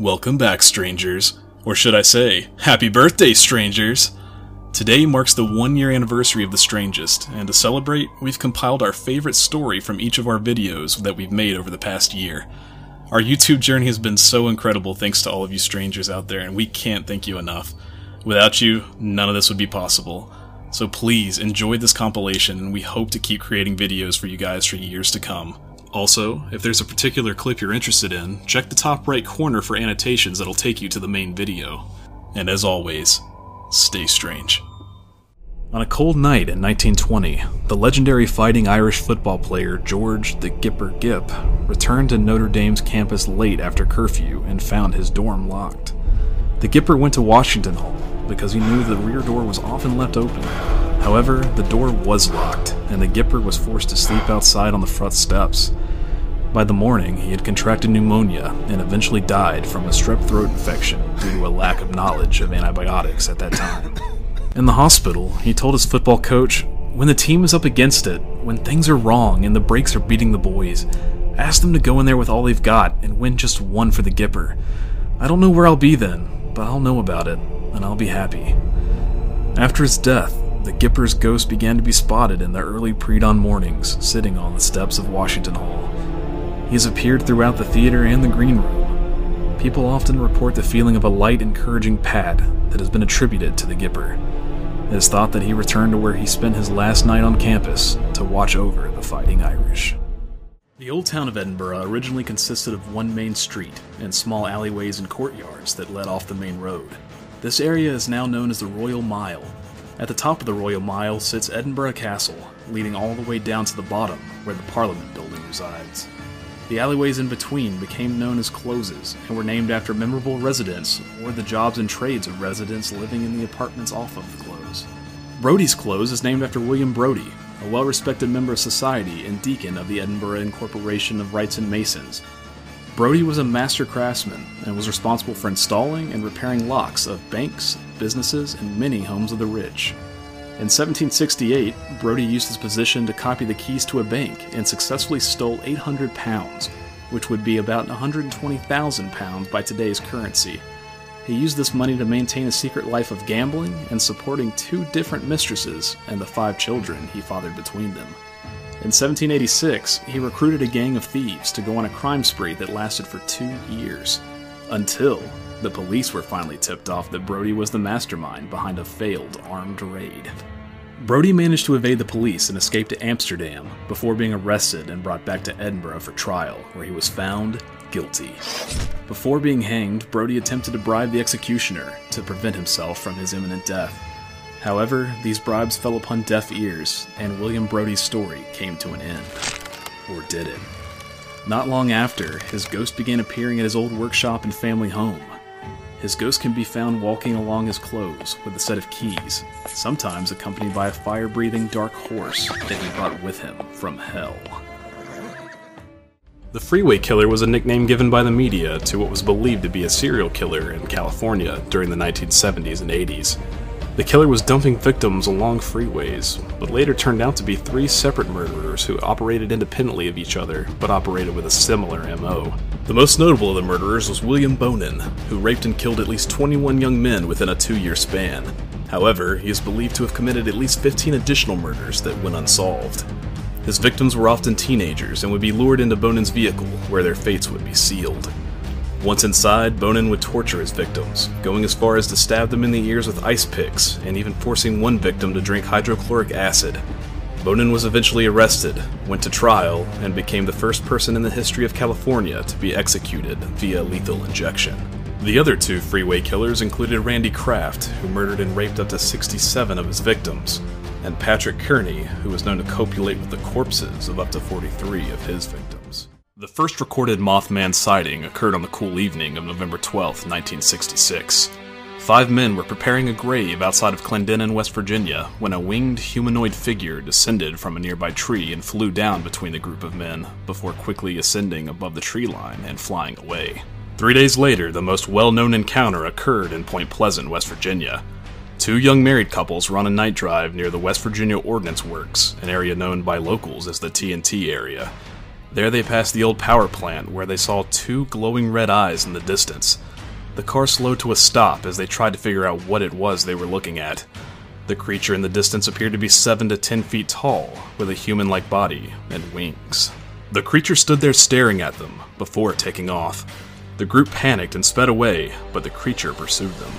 Welcome back, strangers. Or should I say, happy birthday, strangers! Today marks the one year anniversary of The Strangest, and to celebrate, we've compiled our favorite story from each of our videos that we've made over the past year. Our YouTube journey has been so incredible thanks to all of you strangers out there, and we can't thank you enough. Without you, none of this would be possible. So please enjoy this compilation, and we hope to keep creating videos for you guys for years to come. Also, if there's a particular clip you're interested in, check the top right corner for annotations that'll take you to the main video. And as always, stay strange. On a cold night in 1920, the legendary fighting Irish football player George the Gipper Gipp returned to Notre Dame's campus late after curfew and found his dorm locked. The Gipper went to Washington Hall because he knew the rear door was often left open. However, the door was locked, and the Gipper was forced to sleep outside on the front steps. By the morning, he had contracted pneumonia and eventually died from a strep throat infection due to a lack of knowledge of antibiotics at that time. In the hospital, he told his football coach, When the team is up against it, when things are wrong and the breaks are beating the boys, ask them to go in there with all they've got and win just one for the Gipper. I don't know where I'll be then, but I'll know about it, and I'll be happy. After his death, the Gipper's ghost began to be spotted in the early pre dawn mornings, sitting on the steps of Washington Hall. He has appeared throughout the theater and the green room. People often report the feeling of a light, encouraging pat that has been attributed to the Gipper. It is thought that he returned to where he spent his last night on campus to watch over the Fighting Irish. The old town of Edinburgh originally consisted of one main street and small alleyways and courtyards that led off the main road. This area is now known as the Royal Mile at the top of the Royal Mile sits Edinburgh Castle, leading all the way down to the bottom, where the Parliament building resides. The alleyways in between became known as closes and were named after memorable residents or the jobs and trades of residents living in the apartments off of the close. Brodie's Close is named after William Brodie, a well respected member of society and deacon of the Edinburgh Incorporation of Wrights and Masons, Brodie was a master craftsman and was responsible for installing and repairing locks of banks, businesses, and many homes of the rich. In 1768, Brodie used his position to copy the keys to a bank and successfully stole 800 pounds, which would be about 120,000 pounds by today's currency. He used this money to maintain a secret life of gambling and supporting two different mistresses and the five children he fathered between them. In 1786, he recruited a gang of thieves to go on a crime spree that lasted for two years. Until the police were finally tipped off that Brodie was the mastermind behind a failed armed raid. Brodie managed to evade the police and escape to Amsterdam before being arrested and brought back to Edinburgh for trial, where he was found guilty. Before being hanged, Brodie attempted to bribe the executioner to prevent himself from his imminent death. However, these bribes fell upon deaf ears, and William Brodie's story came to an end. Or did it? Not long after, his ghost began appearing at his old workshop and family home. His ghost can be found walking along his clothes with a set of keys, sometimes accompanied by a fire breathing dark horse that he brought with him from hell. The Freeway Killer was a nickname given by the media to what was believed to be a serial killer in California during the 1970s and 80s. The killer was dumping victims along freeways, but later turned out to be three separate murderers who operated independently of each other, but operated with a similar MO. The most notable of the murderers was William Bonin, who raped and killed at least 21 young men within a two year span. However, he is believed to have committed at least 15 additional murders that went unsolved. His victims were often teenagers and would be lured into Bonin's vehicle, where their fates would be sealed. Once inside, Bonin would torture his victims, going as far as to stab them in the ears with ice picks, and even forcing one victim to drink hydrochloric acid. Bonin was eventually arrested, went to trial, and became the first person in the history of California to be executed via lethal injection. The other two freeway killers included Randy Kraft, who murdered and raped up to 67 of his victims, and Patrick Kearney, who was known to copulate with the corpses of up to 43 of his victims. The first recorded Mothman sighting occurred on the cool evening of November 12, 1966. Five men were preparing a grave outside of Clendenin, West Virginia, when a winged humanoid figure descended from a nearby tree and flew down between the group of men, before quickly ascending above the tree line and flying away. Three days later, the most well known encounter occurred in Point Pleasant, West Virginia. Two young married couples were on a night drive near the West Virginia Ordnance Works, an area known by locals as the TNT area. There they passed the old power plant where they saw two glowing red eyes in the distance. The car slowed to a stop as they tried to figure out what it was they were looking at. The creature in the distance appeared to be 7 to 10 feet tall, with a human like body and wings. The creature stood there staring at them before taking off. The group panicked and sped away, but the creature pursued them.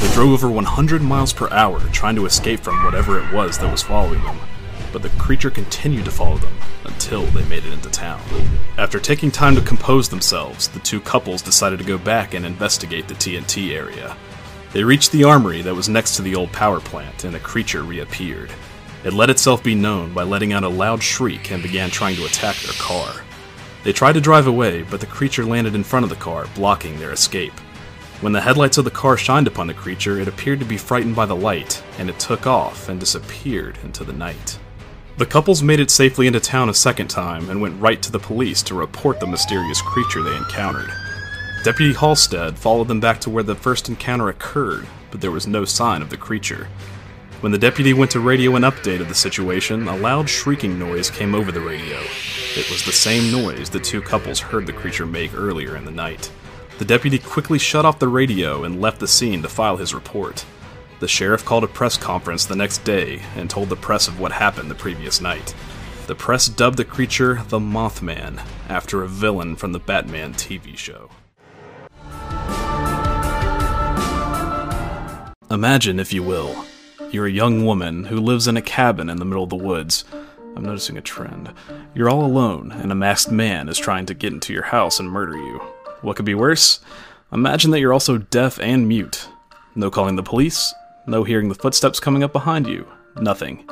They drove over 100 miles per hour trying to escape from whatever it was that was following them, but the creature continued to follow them until they made it into town. After taking time to compose themselves, the two couples decided to go back and investigate the TNT area. They reached the armory that was next to the old power plant, and the creature reappeared. It let itself be known by letting out a loud shriek and began trying to attack their car. They tried to drive away, but the creature landed in front of the car, blocking their escape. When the headlights of the car shined upon the creature, it appeared to be frightened by the light, and it took off and disappeared into the night. The couples made it safely into town a second time and went right to the police to report the mysterious creature they encountered. Deputy Halstead followed them back to where the first encounter occurred, but there was no sign of the creature. When the deputy went to radio an update of the situation, a loud shrieking noise came over the radio. It was the same noise the two couples heard the creature make earlier in the night. The deputy quickly shut off the radio and left the scene to file his report. The sheriff called a press conference the next day and told the press of what happened the previous night. The press dubbed the creature the Mothman, after a villain from the Batman TV show. Imagine, if you will, you're a young woman who lives in a cabin in the middle of the woods. I'm noticing a trend. You're all alone, and a masked man is trying to get into your house and murder you. What could be worse? Imagine that you're also deaf and mute. No calling the police, no hearing the footsteps coming up behind you, nothing.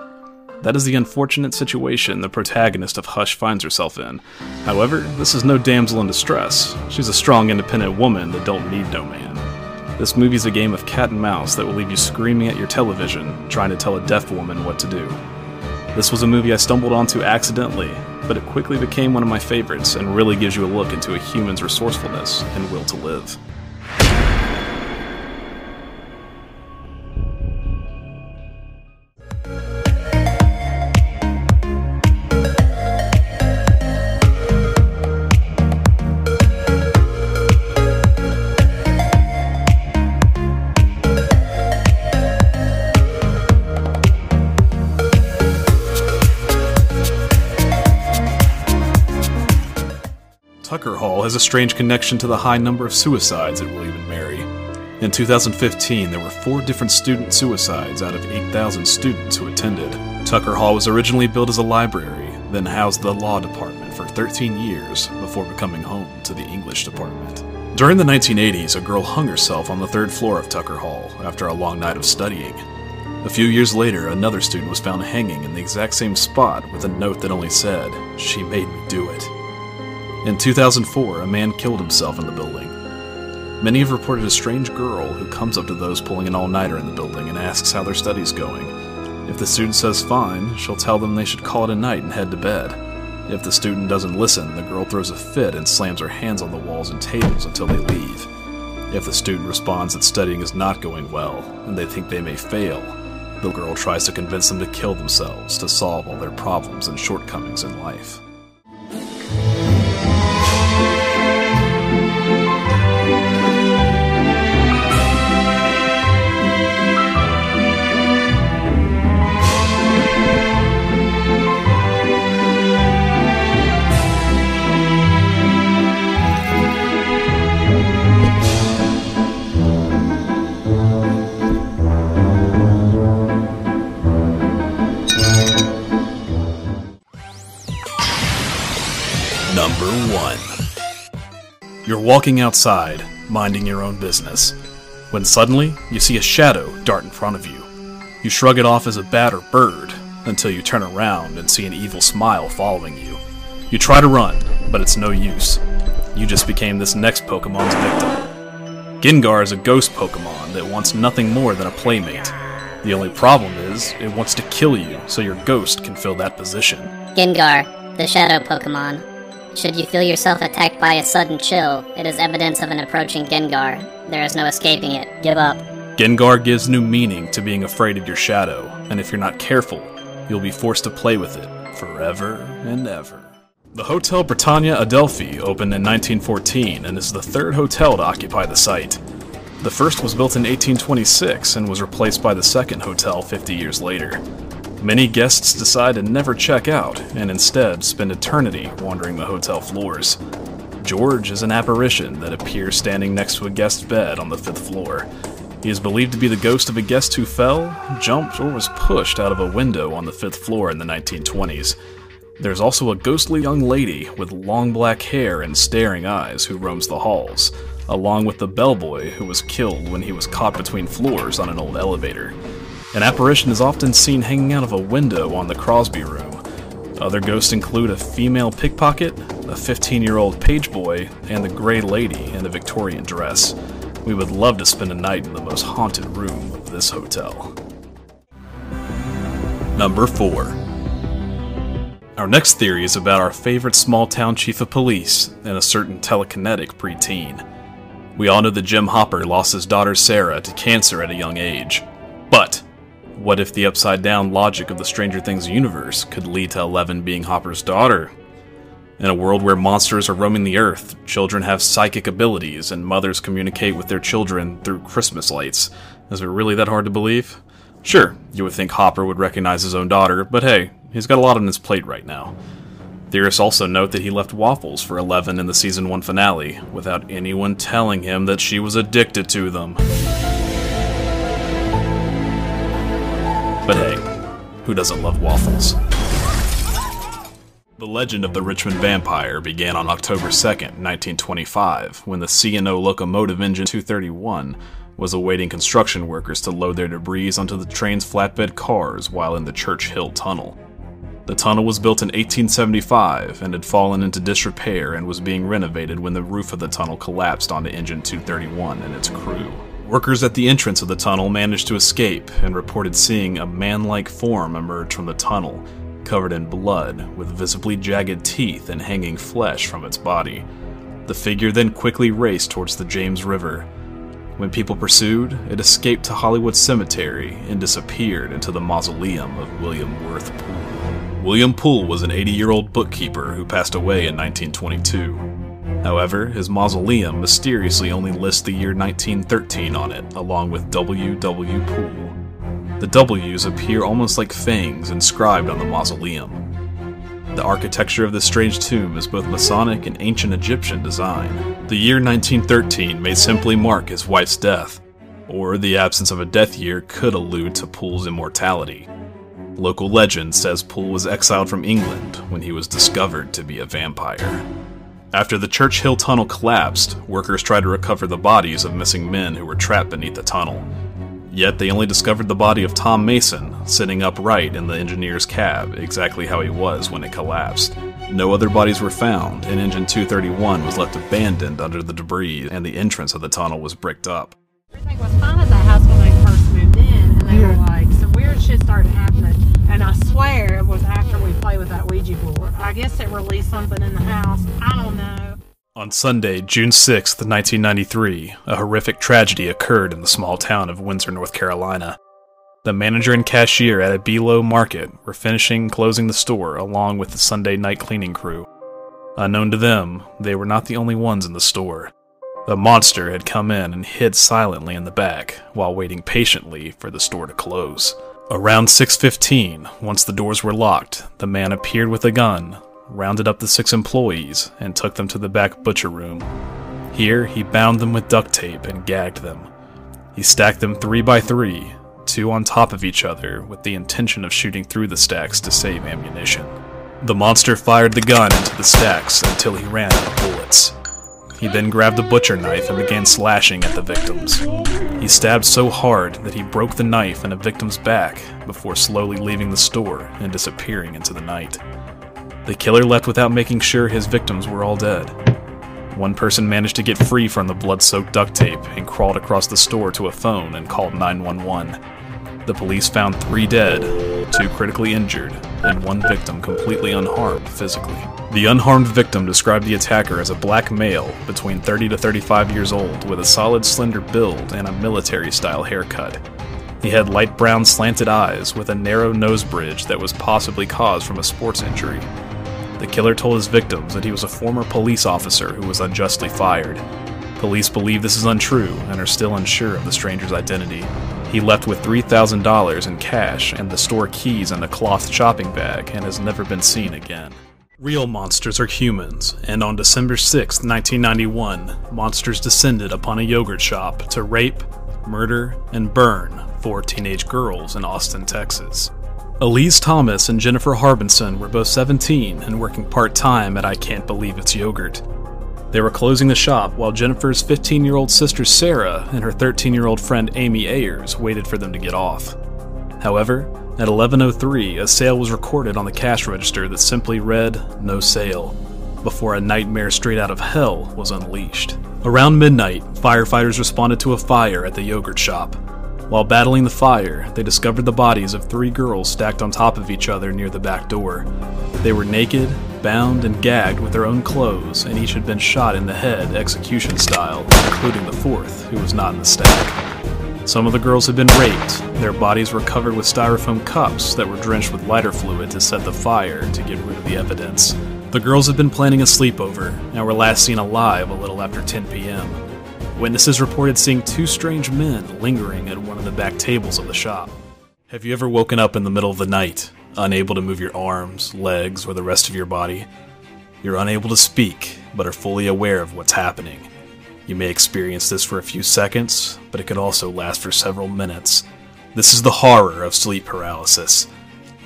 That is the unfortunate situation the protagonist of Hush finds herself in. However, this is no damsel in distress. She's a strong, independent woman that don't need no man. This movie's a game of cat and mouse that will leave you screaming at your television, trying to tell a deaf woman what to do. This was a movie I stumbled onto accidentally, but it quickly became one of my favorites and really gives you a look into a human's resourcefulness and will to live. Tucker Hall has a strange connection to the high number of suicides at William and Mary. In 2015, there were four different student suicides out of 8,000 students who attended. Tucker Hall was originally built as a library, then housed the law department for 13 years before becoming home to the English department. During the 1980s, a girl hung herself on the third floor of Tucker Hall after a long night of studying. A few years later, another student was found hanging in the exact same spot with a note that only said, She made me do it. In 2004, a man killed himself in the building. Many have reported a strange girl who comes up to those pulling an all nighter in the building and asks how their study's going. If the student says fine, she'll tell them they should call it a night and head to bed. If the student doesn't listen, the girl throws a fit and slams her hands on the walls and tables until they leave. If the student responds that studying is not going well and they think they may fail, the girl tries to convince them to kill themselves to solve all their problems and shortcomings in life. You're walking outside, minding your own business, when suddenly you see a shadow dart in front of you. You shrug it off as a bat or bird until you turn around and see an evil smile following you. You try to run, but it's no use. You just became this next Pokemon's victim. Gengar is a ghost Pokemon that wants nothing more than a playmate. The only problem is, it wants to kill you so your ghost can fill that position. Gengar, the shadow Pokemon. Should you feel yourself attacked by a sudden chill, it is evidence of an approaching Gengar. There is no escaping it. Give up. Gengar gives new meaning to being afraid of your shadow, and if you're not careful, you'll be forced to play with it forever and ever. The Hotel Britannia Adelphi opened in 1914 and is the third hotel to occupy the site. The first was built in 1826 and was replaced by the second hotel 50 years later. Many guests decide to never check out and instead spend eternity wandering the hotel floors. George is an apparition that appears standing next to a guest's bed on the fifth floor. He is believed to be the ghost of a guest who fell, jumped, or was pushed out of a window on the fifth floor in the 1920s. There's also a ghostly young lady with long black hair and staring eyes who roams the halls, along with the bellboy who was killed when he was caught between floors on an old elevator. An apparition is often seen hanging out of a window on the Crosby room. Other ghosts include a female pickpocket, a 15 year old page boy, and the Grey Lady in a Victorian dress. We would love to spend a night in the most haunted room of this hotel. Number 4. Our next theory is about our favorite small town chief of police and a certain telekinetic preteen. We all know that Jim Hopper lost his daughter Sarah to cancer at a young age. But what if the upside down logic of the Stranger Things universe could lead to Eleven being Hopper's daughter? In a world where monsters are roaming the earth, children have psychic abilities, and mothers communicate with their children through Christmas lights. Is it really that hard to believe? Sure, you would think Hopper would recognize his own daughter, but hey, he's got a lot on his plate right now. Theorists also note that he left waffles for Eleven in the season 1 finale, without anyone telling him that she was addicted to them. But hey, who doesn't love waffles? The legend of the Richmond Vampire began on October 2nd, 1925, when the C&O locomotive engine 231 was awaiting construction workers to load their debris onto the train's flatbed cars while in the Church Hill Tunnel. The tunnel was built in 1875 and had fallen into disrepair and was being renovated when the roof of the tunnel collapsed onto engine 231 and its crew. Workers at the entrance of the tunnel managed to escape and reported seeing a man like form emerge from the tunnel, covered in blood, with visibly jagged teeth and hanging flesh from its body. The figure then quickly raced towards the James River. When people pursued, it escaped to Hollywood Cemetery and disappeared into the mausoleum of William Worth Poole. William Poole was an 80 year old bookkeeper who passed away in 1922. However, his mausoleum mysteriously only lists the year 1913 on it, along with W. W. Poole. The W's appear almost like fangs inscribed on the mausoleum. The architecture of this strange tomb is both Masonic and ancient Egyptian design. The year 1913 may simply mark his wife's death, or the absence of a death year could allude to Poole's immortality. Local legend says Poole was exiled from England when he was discovered to be a vampire. After the Church Hill tunnel collapsed, workers tried to recover the bodies of missing men who were trapped beneath the tunnel. Yet they only discovered the body of Tom Mason, sitting upright in the engineer's cab, exactly how he was when it collapsed. No other bodies were found, and Engine 231 was left abandoned under the debris, and the entrance of the tunnel was bricked up. Everything was fine at the house when they first moved in, and they were like, some weird shit started happening. And I swear it was after we played with that Ouija board. I guess it released something in the house. I don't know. On Sunday, June 6, 1993, a horrific tragedy occurred in the small town of Windsor, North Carolina. The manager and cashier at a Bi-Lo market were finishing closing the store along with the Sunday night cleaning crew. Unknown to them, they were not the only ones in the store. A monster had come in and hid silently in the back while waiting patiently for the store to close. Around 6:15, once the doors were locked, the man appeared with a gun, rounded up the six employees, and took them to the back butcher room. Here, he bound them with duct tape and gagged them. He stacked them three by three, two on top of each other, with the intention of shooting through the stacks to save ammunition. The monster fired the gun into the stacks until he ran out of bullets. He then grabbed a butcher knife and began slashing at the victims. He stabbed so hard that he broke the knife in a victim's back before slowly leaving the store and disappearing into the night. The killer left without making sure his victims were all dead. One person managed to get free from the blood soaked duct tape and crawled across the store to a phone and called 911. The police found three dead, two critically injured, and one victim completely unharmed physically. The unharmed victim described the attacker as a black male between 30 to 35 years old with a solid slender build and a military style haircut. He had light brown slanted eyes with a narrow nose bridge that was possibly caused from a sports injury. The killer told his victims that he was a former police officer who was unjustly fired. Police believe this is untrue and are still unsure of the stranger's identity. He left with $3,000 in cash and the store keys in a cloth shopping bag and has never been seen again. Real monsters are humans, and on December 6, 1991, monsters descended upon a yogurt shop to rape, murder, and burn four teenage girls in Austin, Texas. Elise Thomas and Jennifer Harbison were both 17 and working part time at I Can't Believe It's Yogurt. They were closing the shop while Jennifer's 15 year old sister Sarah and her 13 year old friend Amy Ayers waited for them to get off. However, at 11:03, a sale was recorded on the cash register that simply read "No sale" before a nightmare straight out of hell was unleashed. Around midnight, firefighters responded to a fire at the yogurt shop. While battling the fire, they discovered the bodies of three girls stacked on top of each other near the back door. They were naked, bound, and gagged with their own clothes, and each had been shot in the head execution style, including the fourth, who was not in the stack. Some of the girls had been raped. Their bodies were covered with styrofoam cups that were drenched with lighter fluid to set the fire to get rid of the evidence. The girls had been planning a sleepover and were last seen alive a little after 10 p.m. Witnesses reported seeing two strange men lingering at one of the back tables of the shop. Have you ever woken up in the middle of the night, unable to move your arms, legs, or the rest of your body? You're unable to speak, but are fully aware of what's happening. You may experience this for a few seconds, but it could also last for several minutes. This is the horror of sleep paralysis.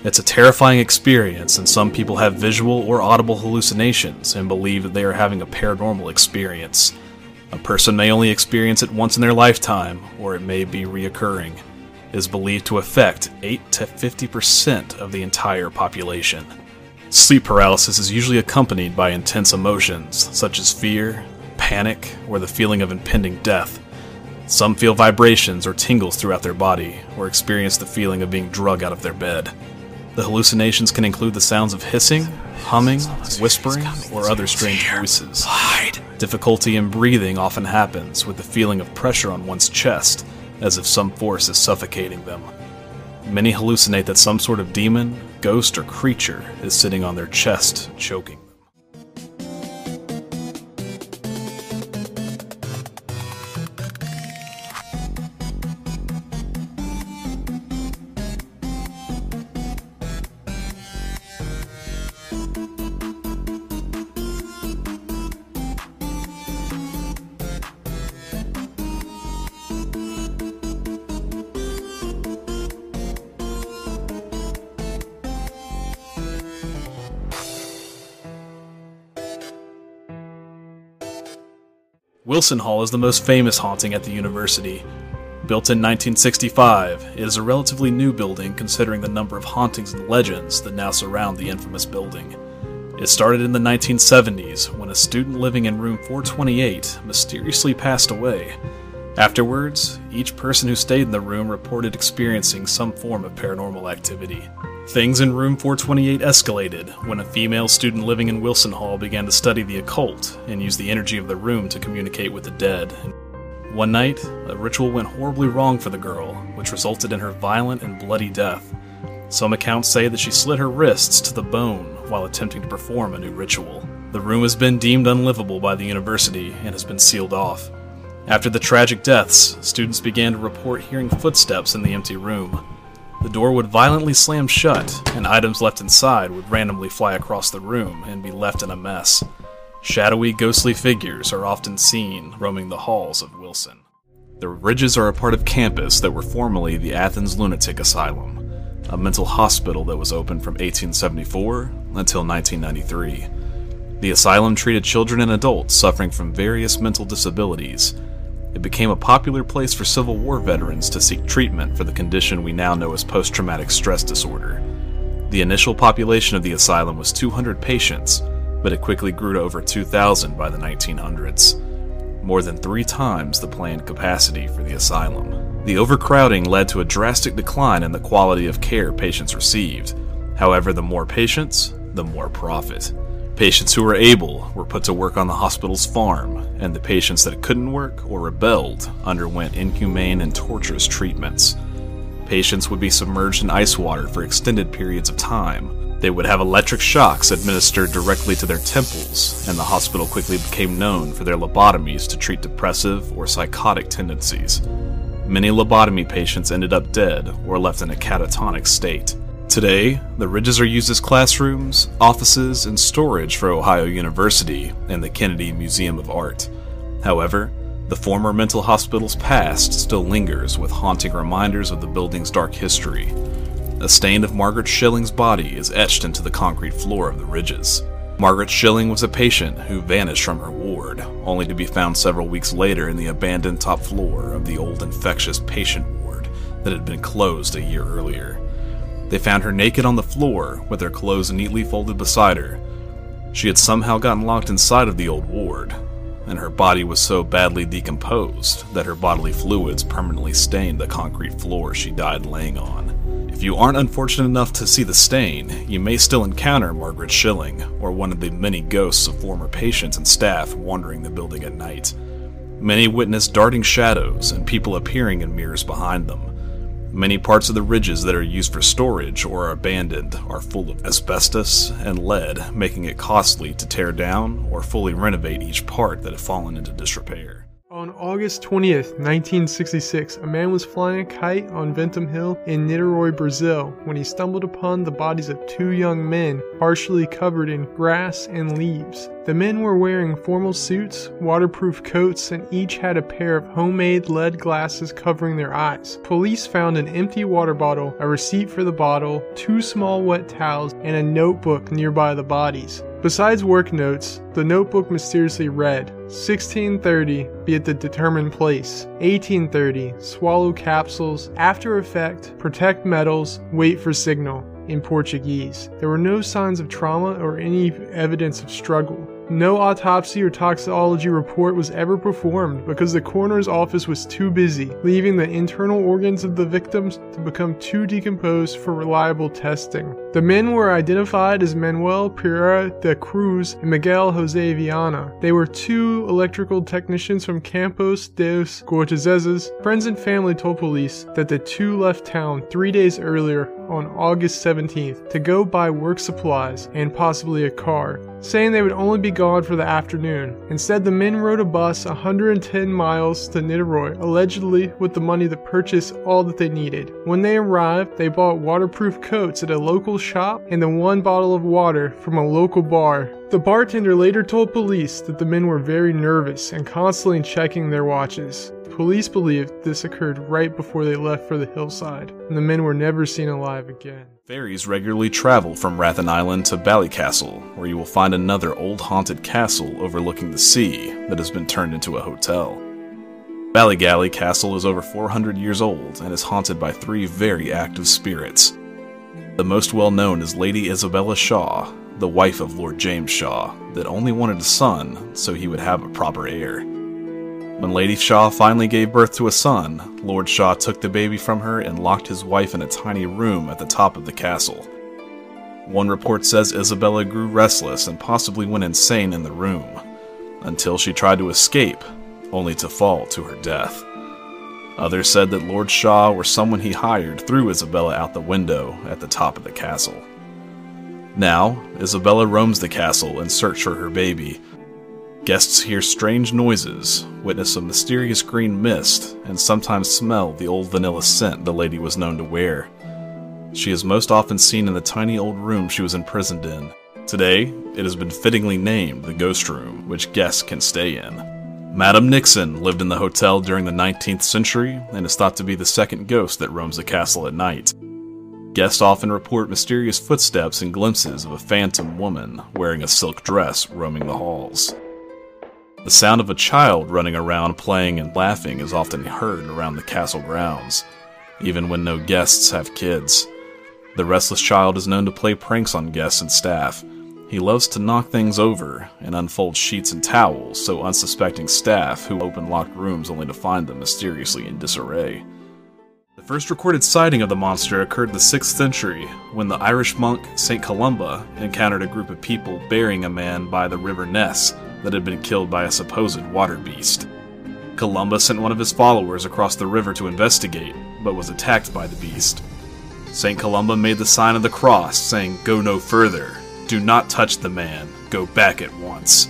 It's a terrifying experience, and some people have visual or audible hallucinations and believe that they are having a paranormal experience. A person may only experience it once in their lifetime, or it may be reoccurring. It is believed to affect 8 to 50% of the entire population. Sleep paralysis is usually accompanied by intense emotions, such as fear, panic, or the feeling of impending death. Some feel vibrations or tingles throughout their body, or experience the feeling of being drug out of their bed. The hallucinations can include the sounds of hissing, humming, whispering, or other strange voices. Difficulty in breathing often happens with the feeling of pressure on one's chest, as if some force is suffocating them. Many hallucinate that some sort of demon, ghost, or creature is sitting on their chest, choking Wilson Hall is the most famous haunting at the university. Built in 1965, it is a relatively new building considering the number of hauntings and legends that now surround the infamous building. It started in the 1970s when a student living in room 428 mysteriously passed away. Afterwards, each person who stayed in the room reported experiencing some form of paranormal activity. Things in room 428 escalated when a female student living in Wilson Hall began to study the occult and use the energy of the room to communicate with the dead. One night, a ritual went horribly wrong for the girl, which resulted in her violent and bloody death. Some accounts say that she slit her wrists to the bone while attempting to perform a new ritual. The room has been deemed unlivable by the university and has been sealed off. After the tragic deaths, students began to report hearing footsteps in the empty room. The door would violently slam shut, and items left inside would randomly fly across the room and be left in a mess. Shadowy, ghostly figures are often seen roaming the halls of Wilson. The Ridges are a part of campus that were formerly the Athens Lunatic Asylum, a mental hospital that was open from 1874 until 1993. The asylum treated children and adults suffering from various mental disabilities. It became a popular place for Civil War veterans to seek treatment for the condition we now know as post traumatic stress disorder. The initial population of the asylum was 200 patients, but it quickly grew to over 2,000 by the 1900s, more than three times the planned capacity for the asylum. The overcrowding led to a drastic decline in the quality of care patients received. However, the more patients, the more profit. Patients who were able were put to work on the hospital's farm, and the patients that couldn't work or rebelled underwent inhumane and torturous treatments. Patients would be submerged in ice water for extended periods of time, They would have electric shocks administered directly to their temples, and the hospital quickly became known for their lobotomies to treat depressive or psychotic tendencies. Many lobotomy patients ended up dead or left in a catatonic state. Today, the ridges are used as classrooms, offices, and storage for Ohio University and the Kennedy Museum of Art. However, the former mental hospital's past still lingers with haunting reminders of the building's dark history. A stain of Margaret Schilling's body is etched into the concrete floor of the ridges. Margaret Schilling was a patient who vanished from her ward, only to be found several weeks later in the abandoned top floor of the old infectious patient ward that had been closed a year earlier. They found her naked on the floor with her clothes neatly folded beside her. She had somehow gotten locked inside of the old ward, and her body was so badly decomposed that her bodily fluids permanently stained the concrete floor she died laying on. If you aren't unfortunate enough to see the stain, you may still encounter Margaret Schilling, or one of the many ghosts of former patients and staff wandering the building at night. Many witnessed darting shadows and people appearing in mirrors behind them. Many parts of the ridges that are used for storage or are abandoned are full of asbestos and lead, making it costly to tear down or fully renovate each part that had fallen into disrepair. On August 20th, 1966, a man was flying a kite on Vintém Hill in Niterói, Brazil, when he stumbled upon the bodies of two young men, partially covered in grass and leaves. The men were wearing formal suits, waterproof coats, and each had a pair of homemade lead glasses covering their eyes. Police found an empty water bottle, a receipt for the bottle, two small wet towels, and a notebook nearby the bodies. Besides work notes, the notebook mysteriously read 1630, be at the determined place. 1830, swallow capsules. After effect, protect metals, wait for signal. In Portuguese. There were no signs of trauma or any evidence of struggle. No autopsy or toxicology report was ever performed because the coroner's office was too busy, leaving the internal organs of the victims to become too decomposed for reliable testing. The men were identified as Manuel Pereira de Cruz and Miguel Jose Viana. They were two electrical technicians from Campos dos Goitacazes. Friends and family told police that the two left town three days earlier on August 17th to go buy work supplies and possibly a car, saying they would only be gone for the afternoon. Instead, the men rode a bus 110 miles to Niterói, allegedly with the money to purchase all that they needed. When they arrived, they bought waterproof coats at a local shop and then one bottle of water from a local bar. The bartender later told police that the men were very nervous and constantly checking their watches. Police believe this occurred right before they left for the hillside, and the men were never seen alive again. Ferries regularly travel from Rathlin Island to Ballycastle, where you will find another old haunted castle overlooking the sea that has been turned into a hotel. Ballygally Castle is over 400 years old and is haunted by three very active spirits. The most well known is Lady Isabella Shaw, the wife of Lord James Shaw, that only wanted a son so he would have a proper heir. When Lady Shaw finally gave birth to a son, Lord Shaw took the baby from her and locked his wife in a tiny room at the top of the castle. One report says Isabella grew restless and possibly went insane in the room, until she tried to escape, only to fall to her death. Others said that Lord Shaw or someone he hired threw Isabella out the window at the top of the castle. Now, Isabella roams the castle in search for her baby, Guests hear strange noises, witness a mysterious green mist, and sometimes smell the old vanilla scent the lady was known to wear. She is most often seen in the tiny old room she was imprisoned in. Today, it has been fittingly named the Ghost Room, which guests can stay in. Madam Nixon lived in the hotel during the 19th century and is thought to be the second ghost that roams the castle at night. Guests often report mysterious footsteps and glimpses of a phantom woman wearing a silk dress roaming the halls. The sound of a child running around playing and laughing is often heard around the castle grounds, even when no guests have kids. The restless child is known to play pranks on guests and staff. He loves to knock things over and unfold sheets and towels so unsuspecting staff who open locked rooms only to find them mysteriously in disarray. The first recorded sighting of the monster occurred in the 6th century when the Irish monk St. Columba encountered a group of people burying a man by the River Ness that had been killed by a supposed water beast. Columba sent one of his followers across the river to investigate, but was attacked by the beast. St. Columba made the sign of the cross, saying, Go no further. Do not touch the man. Go back at once,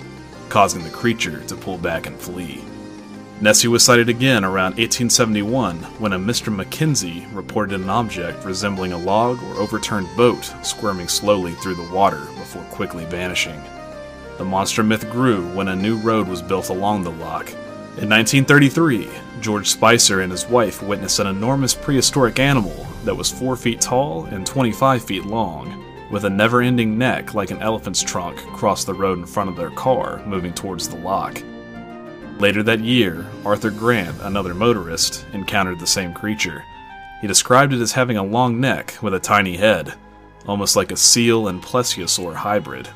causing the creature to pull back and flee. Nessie was sighted again around 1871 when a Mr. Mackenzie reported an object resembling a log or overturned boat squirming slowly through the water before quickly vanishing. The monster myth grew when a new road was built along the loch. In 1933, George Spicer and his wife witnessed an enormous prehistoric animal that was 4 feet tall and 25 feet long, with a never ending neck like an elephant's trunk cross the road in front of their car, moving towards the loch. Later that year, Arthur Grant, another motorist, encountered the same creature. He described it as having a long neck with a tiny head, almost like a seal and plesiosaur hybrid.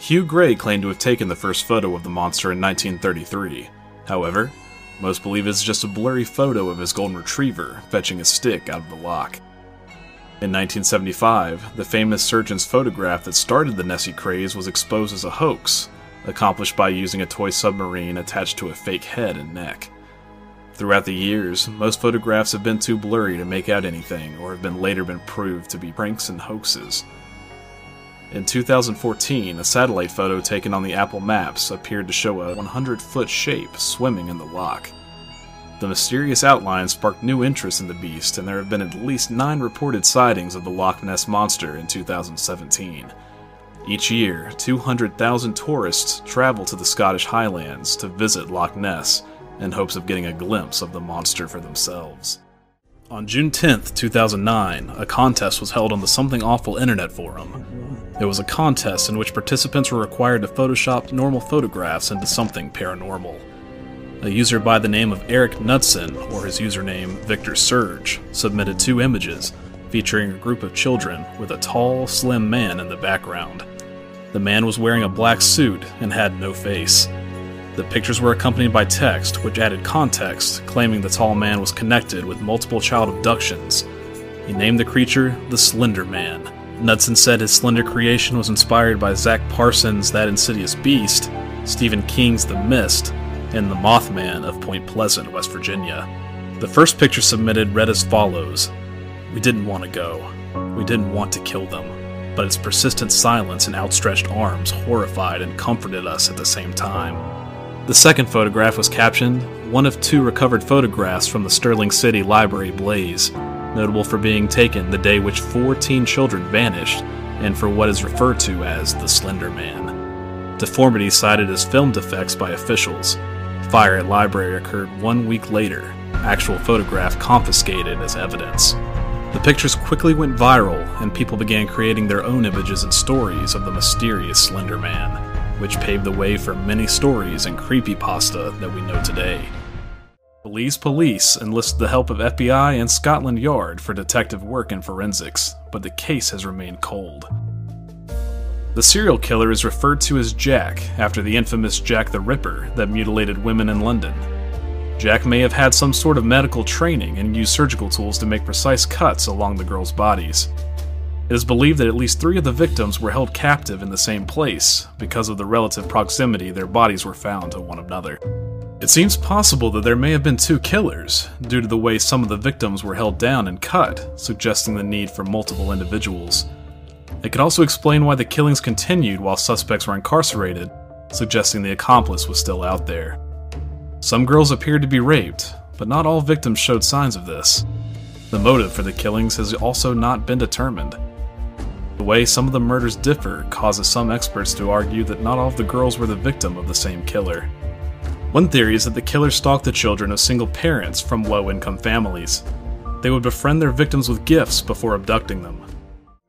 Hugh Gray claimed to have taken the first photo of the monster in 1933. However, most believe it's just a blurry photo of his golden retriever fetching a stick out of the loch. In 1975, the famous surgeon's photograph that started the Nessie craze was exposed as a hoax, accomplished by using a toy submarine attached to a fake head and neck. Throughout the years, most photographs have been too blurry to make out anything or have been later been proved to be pranks and hoaxes. In 2014, a satellite photo taken on the Apple Maps appeared to show a 100 foot shape swimming in the loch. The mysterious outline sparked new interest in the beast, and there have been at least nine reported sightings of the Loch Ness Monster in 2017. Each year, 200,000 tourists travel to the Scottish Highlands to visit Loch Ness in hopes of getting a glimpse of the monster for themselves. On June 10, 2009, a contest was held on the Something Awful internet forum. It was a contest in which participants were required to Photoshop normal photographs into something paranormal. A user by the name of Eric Knudsen, or his username Victor Surge, submitted two images featuring a group of children with a tall, slim man in the background. The man was wearing a black suit and had no face. The pictures were accompanied by text, which added context, claiming the tall man was connected with multiple child abductions. He named the creature the Slender Man. Knudsen said his slender creation was inspired by Zach Parsons' That Insidious Beast, Stephen King's The Mist, and The Mothman of Point Pleasant, West Virginia. The first picture submitted read as follows We didn't want to go. We didn't want to kill them but its persistent silence and outstretched arms horrified and comforted us at the same time. The second photograph was captioned, one of two recovered photographs from the Sterling City Library blaze, notable for being taken the day which four teen children vanished, and for what is referred to as the Slender Man. Deformity cited as film defects by officials. Fire at library occurred one week later, actual photograph confiscated as evidence. The pictures quickly went viral, and people began creating their own images and stories of the mysterious Slender Man, which paved the way for many stories and creepypasta that we know today. Belize police enlisted the help of FBI and Scotland Yard for detective work and forensics, but the case has remained cold. The serial killer is referred to as Jack after the infamous Jack the Ripper that mutilated women in London. Jack may have had some sort of medical training and used surgical tools to make precise cuts along the girls' bodies. It is believed that at least three of the victims were held captive in the same place because of the relative proximity their bodies were found to one another. It seems possible that there may have been two killers, due to the way some of the victims were held down and cut, suggesting the need for multiple individuals. It could also explain why the killings continued while suspects were incarcerated, suggesting the accomplice was still out there. Some girls appeared to be raped, but not all victims showed signs of this. The motive for the killings has also not been determined. The way some of the murders differ causes some experts to argue that not all of the girls were the victim of the same killer. One theory is that the killer stalked the children of single parents from low income families. They would befriend their victims with gifts before abducting them.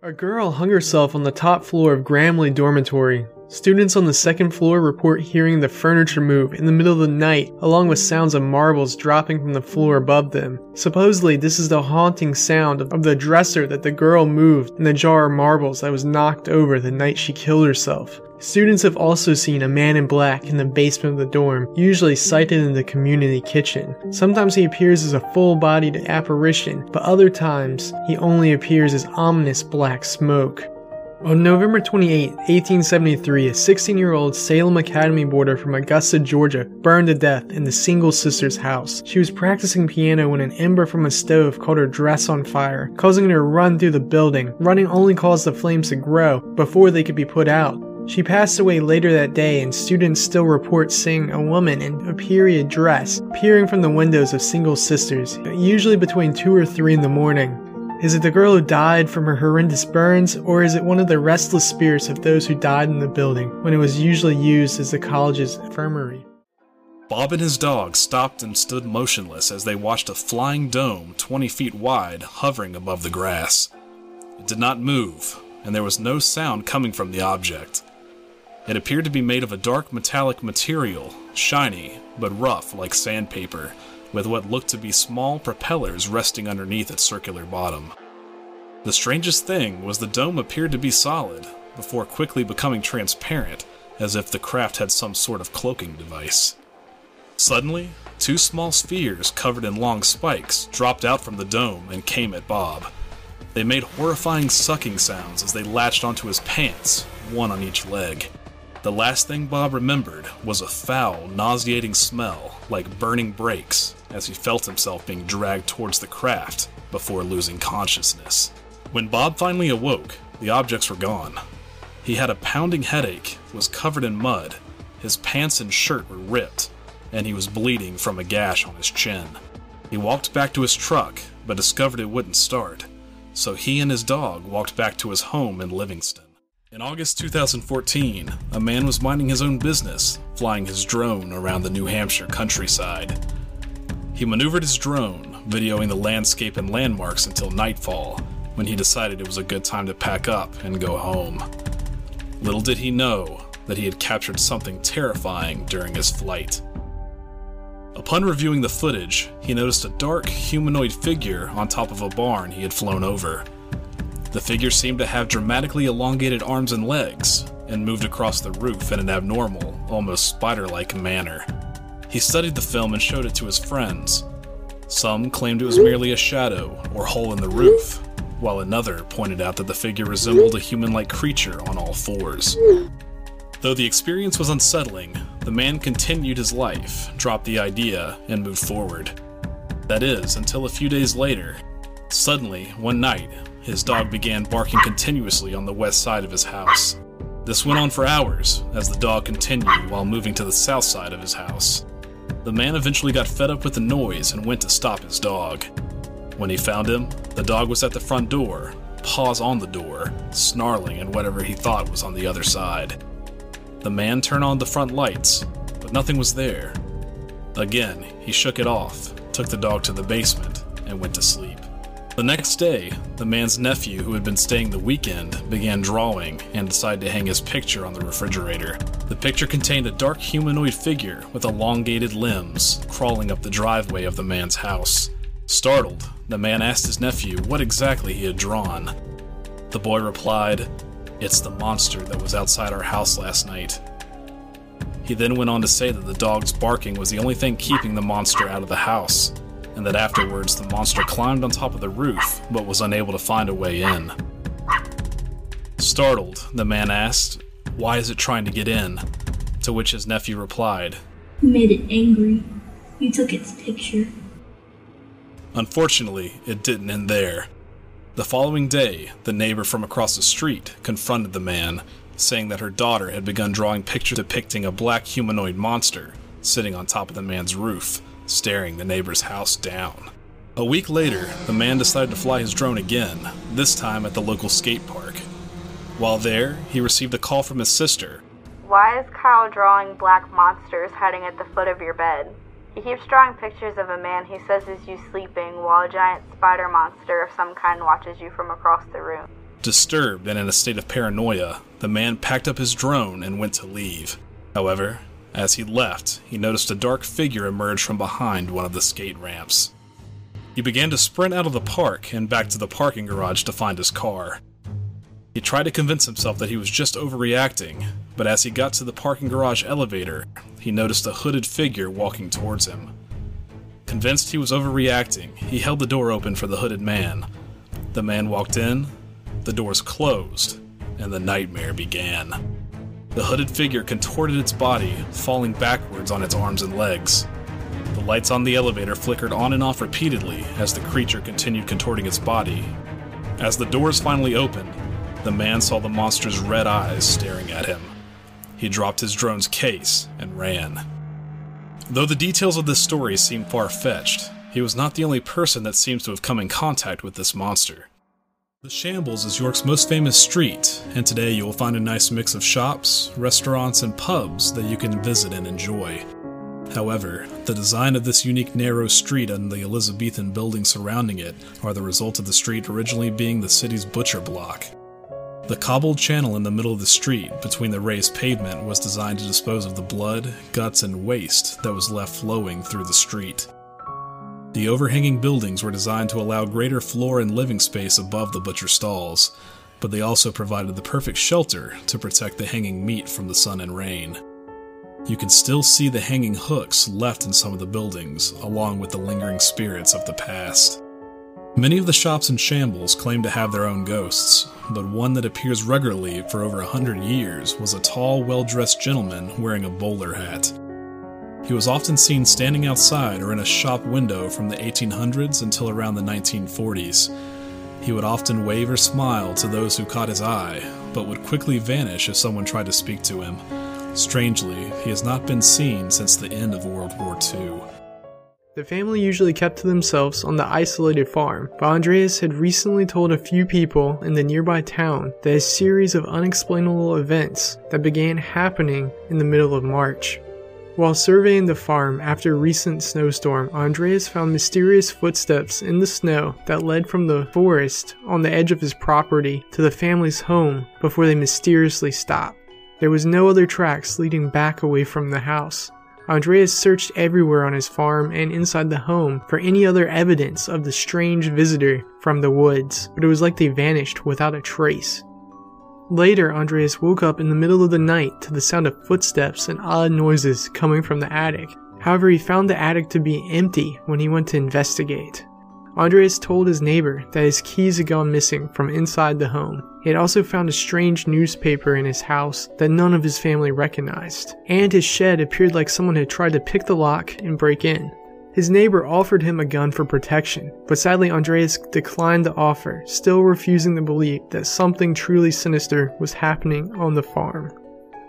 A girl hung herself on the top floor of Gramley Dormitory. Students on the second floor report hearing the furniture move in the middle of the night, along with sounds of marbles dropping from the floor above them. Supposedly, this is the haunting sound of the dresser that the girl moved and the jar of marbles that was knocked over the night she killed herself. Students have also seen a man in black in the basement of the dorm, usually sighted in the community kitchen. Sometimes he appears as a full bodied apparition, but other times he only appears as ominous black smoke. On November 28, 1873, a 16 year old Salem Academy boarder from Augusta, Georgia, burned to death in the single sister's house. She was practicing piano when an ember from a stove caught her dress on fire, causing her to run through the building. Running only caused the flames to grow before they could be put out. She passed away later that day, and students still report seeing a woman in a period dress peering from the windows of single sisters, usually between 2 or 3 in the morning. Is it the girl who died from her horrendous burns, or is it one of the restless spirits of those who died in the building when it was usually used as the college's infirmary? Bob and his dog stopped and stood motionless as they watched a flying dome 20 feet wide hovering above the grass. It did not move, and there was no sound coming from the object. It appeared to be made of a dark metallic material, shiny but rough like sandpaper with what looked to be small propellers resting underneath its circular bottom. The strangest thing was the dome appeared to be solid, before quickly becoming transparent, as if the craft had some sort of cloaking device. Suddenly, two small spheres covered in long spikes dropped out from the dome and came at Bob. They made horrifying sucking sounds as they latched onto his pants, one on each leg. The last thing Bob remembered was a foul, nauseating smell like burning brakes as he felt himself being dragged towards the craft before losing consciousness. When Bob finally awoke, the objects were gone. He had a pounding headache, was covered in mud, his pants and shirt were ripped, and he was bleeding from a gash on his chin. He walked back to his truck, but discovered it wouldn't start, so he and his dog walked back to his home in Livingston. In August 2014, a man was minding his own business, flying his drone around the New Hampshire countryside. He maneuvered his drone, videoing the landscape and landmarks until nightfall, when he decided it was a good time to pack up and go home. Little did he know that he had captured something terrifying during his flight. Upon reviewing the footage, he noticed a dark, humanoid figure on top of a barn he had flown over. The figure seemed to have dramatically elongated arms and legs, and moved across the roof in an abnormal, almost spider like manner. He studied the film and showed it to his friends. Some claimed it was merely a shadow or hole in the roof, while another pointed out that the figure resembled a human like creature on all fours. Though the experience was unsettling, the man continued his life, dropped the idea, and moved forward. That is, until a few days later. Suddenly, one night, his dog began barking continuously on the west side of his house. This went on for hours, as the dog continued while moving to the south side of his house. The man eventually got fed up with the noise and went to stop his dog. When he found him, the dog was at the front door, paws on the door, snarling at whatever he thought was on the other side. The man turned on the front lights, but nothing was there. Again, he shook it off, took the dog to the basement, and went to sleep. The next day, the man's nephew, who had been staying the weekend, began drawing and decided to hang his picture on the refrigerator. The picture contained a dark humanoid figure with elongated limbs crawling up the driveway of the man's house. Startled, the man asked his nephew what exactly he had drawn. The boy replied, It's the monster that was outside our house last night. He then went on to say that the dog's barking was the only thing keeping the monster out of the house, and that afterwards the monster climbed on top of the roof but was unable to find a way in. Startled, the man asked, Why is it trying to get in? To which his nephew replied, You made it angry. You took its picture. Unfortunately, it didn't end there. The following day, the neighbor from across the street confronted the man, saying that her daughter had begun drawing pictures depicting a black humanoid monster sitting on top of the man's roof staring the neighbor's house down. A week later, the man decided to fly his drone again, this time at the local skate park. While there, he received a call from his sister. Why is Kyle drawing black monsters hiding at the foot of your bed? He keeps drawing pictures of a man he says is you sleeping while a giant spider monster of some kind watches you from across the room. Disturbed and in a state of paranoia, the man packed up his drone and went to leave. However, as he left, he noticed a dark figure emerge from behind one of the skate ramps. He began to sprint out of the park and back to the parking garage to find his car. He tried to convince himself that he was just overreacting, but as he got to the parking garage elevator, he noticed a hooded figure walking towards him. Convinced he was overreacting, he held the door open for the hooded man. The man walked in, the doors closed, and the nightmare began. The hooded figure contorted its body, falling backwards on its arms and legs. The lights on the elevator flickered on and off repeatedly as the creature continued contorting its body. As the doors finally opened, the man saw the monster's red eyes staring at him. He dropped his drone's case and ran. Though the details of this story seem far fetched, he was not the only person that seems to have come in contact with this monster. The Shambles is York's most famous street, and today you will find a nice mix of shops, restaurants, and pubs that you can visit and enjoy. However, the design of this unique narrow street and the Elizabethan buildings surrounding it are the result of the street originally being the city's butcher block. The cobbled channel in the middle of the street between the raised pavement was designed to dispose of the blood, guts, and waste that was left flowing through the street. The overhanging buildings were designed to allow greater floor and living space above the butcher stalls, but they also provided the perfect shelter to protect the hanging meat from the sun and rain. You can still see the hanging hooks left in some of the buildings, along with the lingering spirits of the past. Many of the shops in Shambles claim to have their own ghosts, but one that appears regularly for over a hundred years was a tall, well dressed gentleman wearing a bowler hat. He was often seen standing outside or in a shop window from the 1800s until around the 1940s. He would often wave or smile to those who caught his eye, but would quickly vanish if someone tried to speak to him. Strangely, he has not been seen since the end of World War II. The family usually kept to themselves on the isolated farm, but Andreas had recently told a few people in the nearby town that a series of unexplainable events that began happening in the middle of March. While surveying the farm after a recent snowstorm, Andreas found mysterious footsteps in the snow that led from the forest on the edge of his property to the family's home before they mysteriously stopped. There was no other tracks leading back away from the house. Andreas searched everywhere on his farm and inside the home for any other evidence of the strange visitor from the woods, but it was like they vanished without a trace. Later, Andreas woke up in the middle of the night to the sound of footsteps and odd noises coming from the attic. However, he found the attic to be empty when he went to investigate. Andreas told his neighbor that his keys had gone missing from inside the home. He had also found a strange newspaper in his house that none of his family recognized, and his shed appeared like someone had tried to pick the lock and break in. His neighbor offered him a gun for protection, but sadly Andreas declined the offer, still refusing to believe that something truly sinister was happening on the farm.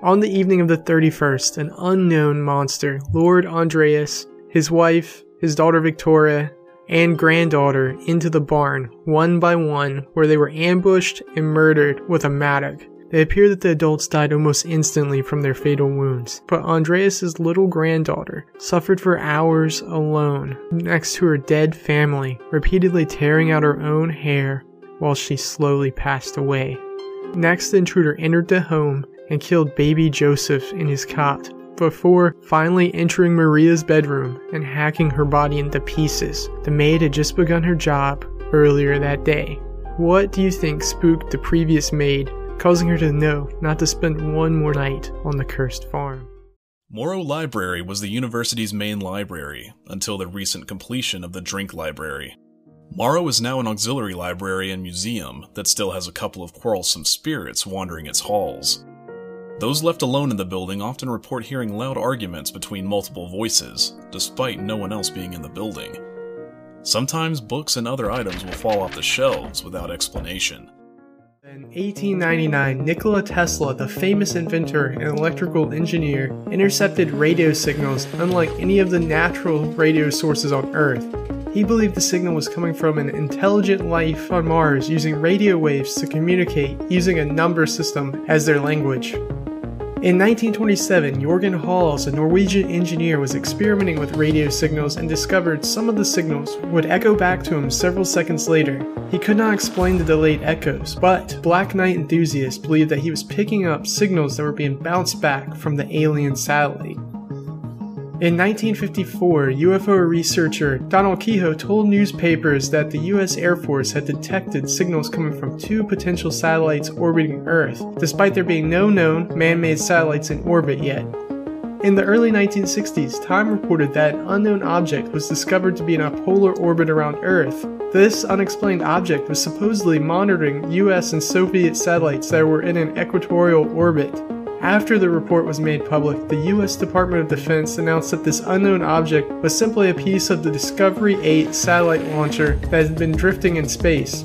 On the evening of the 31st, an unknown monster lured Andreas, his wife, his daughter Victoria, and granddaughter into the barn, one by one, where they were ambushed and murdered with a mattock. It appeared that the adults died almost instantly from their fatal wounds, but Andreas's little granddaughter suffered for hours alone next to her dead family, repeatedly tearing out her own hair while she slowly passed away. Next, the intruder entered the home and killed baby Joseph in his cot, before finally entering Maria's bedroom and hacking her body into pieces. The maid had just begun her job earlier that day. What do you think spooked the previous maid causing her to know not to spend one more night on the cursed farm. Morrow Library was the university's main library until the recent completion of the Drinko Library. Morrow is now an auxiliary library and museum that still has a couple of quarrelsome spirits wandering its halls. Those left alone in the building often report hearing loud arguments between multiple voices, despite no one else being in the building. Sometimes books and other items will fall off the shelves without explanation. In 1899, Nikola Tesla, the famous inventor and electrical engineer, intercepted radio signals unlike any of the natural radio sources on Earth. He believed the signal was coming from an intelligent life on Mars using radio waves to communicate using a number system as their language. In 1927, Jorgen Hals, a Norwegian engineer, was experimenting with radio signals and discovered some of the signals would echo back to him several seconds later. He could not explain the delayed echoes, but Black Knight enthusiasts believed that he was picking up signals that were being bounced back from the alien satellite. In 1954, UFO researcher Donald Keyhoe told newspapers that the US Air Force had detected signals coming from two potential satellites orbiting Earth, despite there being no known man made satellites in orbit yet. In the early 1960s, Time reported that an unknown object was discovered to be in a polar orbit around Earth. This unexplained object was supposedly monitoring US and Soviet satellites that were in an equatorial orbit. After the report was made public, the US Department of Defense announced that this unknown object was simply a piece of the Discovery 8 satellite launcher that had been drifting in space.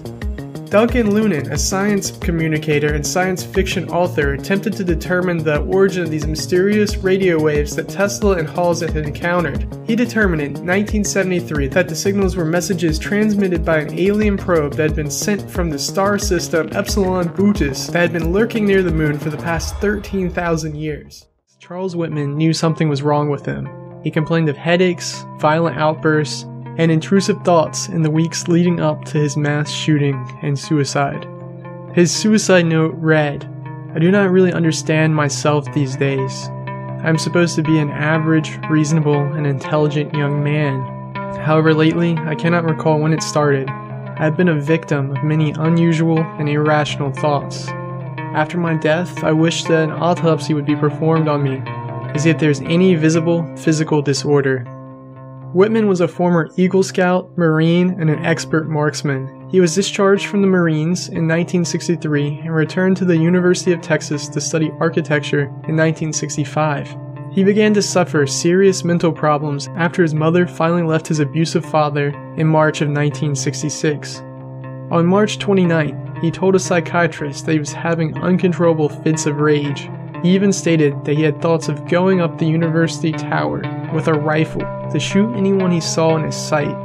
Duncan Lunan, a science communicator and science fiction author, attempted to determine the origin of these mysterious radio waves that Tesla and Halsey had encountered. He determined in 1973 that the signals were messages transmitted by an alien probe that had been sent from the star system Epsilon Bootis that had been lurking near the moon for the past 13,000 years. Charles Whitman knew something was wrong with him. He complained of headaches, violent outbursts, and intrusive thoughts in the weeks leading up to his mass shooting and suicide. His suicide note read, I do not really understand myself these days. I am supposed to be an average, reasonable, and intelligent young man. However, lately, I cannot recall when it started. I have been a victim of many unusual and irrational thoughts. After my death, I wish that an autopsy would be performed on me, as if there's any visible physical disorder. Whitman was a former Eagle Scout, Marine, and an expert marksman. He was discharged from the Marines in 1963 and returned to the University of Texas to study architecture in 1965. He began to suffer serious mental problems after his mother finally left his abusive father in March of 1966. On March 29th, he told a psychiatrist that he was having uncontrollable fits of rage. He even stated that he had thoughts of going up the university tower with a rifle to shoot anyone he saw in his sight.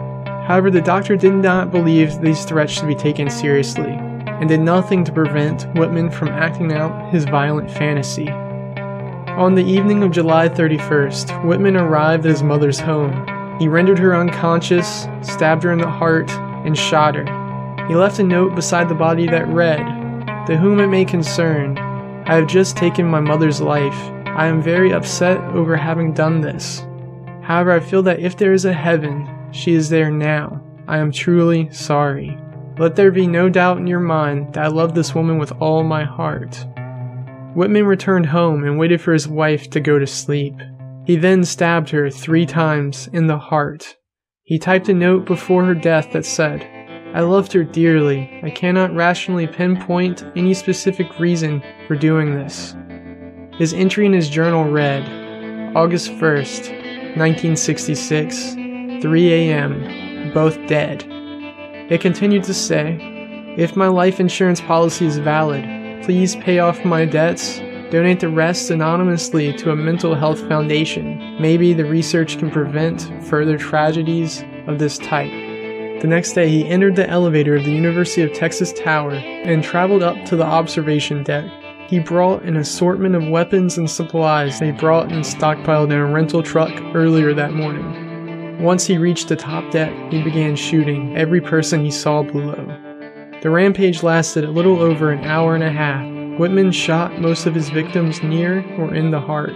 However, the doctor did not believe these threats should be taken seriously, and did nothing to prevent Whitman from acting out his violent fantasy. On the evening of July 31st, Whitman arrived at his mother's home. He rendered her unconscious, stabbed her in the heart, and shot her. He left a note beside the body that read, To whom it may concern, I have just taken my mother's life. I am very upset over having done this. However, I feel that if there is a heaven, she is there now. I am truly sorry. Let there be no doubt in your mind that I love this woman with all my heart. Whitman returned home and waited for his wife to go to sleep. He then stabbed her three times in the heart. He typed a note before her death that said, I loved her dearly. I cannot rationally pinpoint any specific reason for doing this. His entry in his journal read, August 1st, 1966, 3 a.m., both dead. It continued to say, If my life insurance policy is valid, please pay off my debts, donate the rest anonymously to a mental health foundation. Maybe the research can prevent further tragedies of this type. The next day, he entered the elevator of the University of Texas Tower and traveled up to the observation deck. He brought an assortment of weapons and supplies they brought and stockpiled in a rental truck earlier that morning. Once he reached the top deck, he began shooting every person he saw below. The rampage lasted a little over an hour and a half. Whitman shot most of his victims near or in the heart.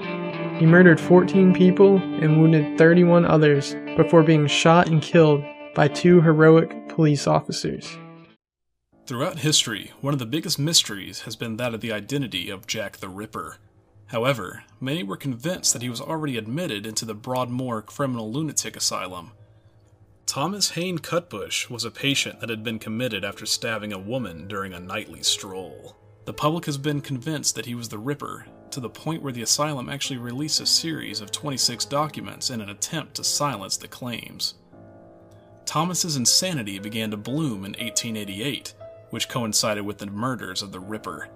He murdered 14 people and wounded 31 others before being shot and killed by two heroic police officers. Throughout history, one of the biggest mysteries has been that of the identity of Jack the Ripper. However, many were convinced that he was already admitted into the Broadmoor Criminal Lunatic Asylum. Thomas Hayne Cutbush was a patient that had been committed after stabbing a woman during a nightly stroll. The public has been convinced that he was the Ripper, to the point where the asylum actually released a series of 26 documents in an attempt to silence the claims. Thomas's insanity began to bloom in 1888 which coincided with the murders of the Ripper.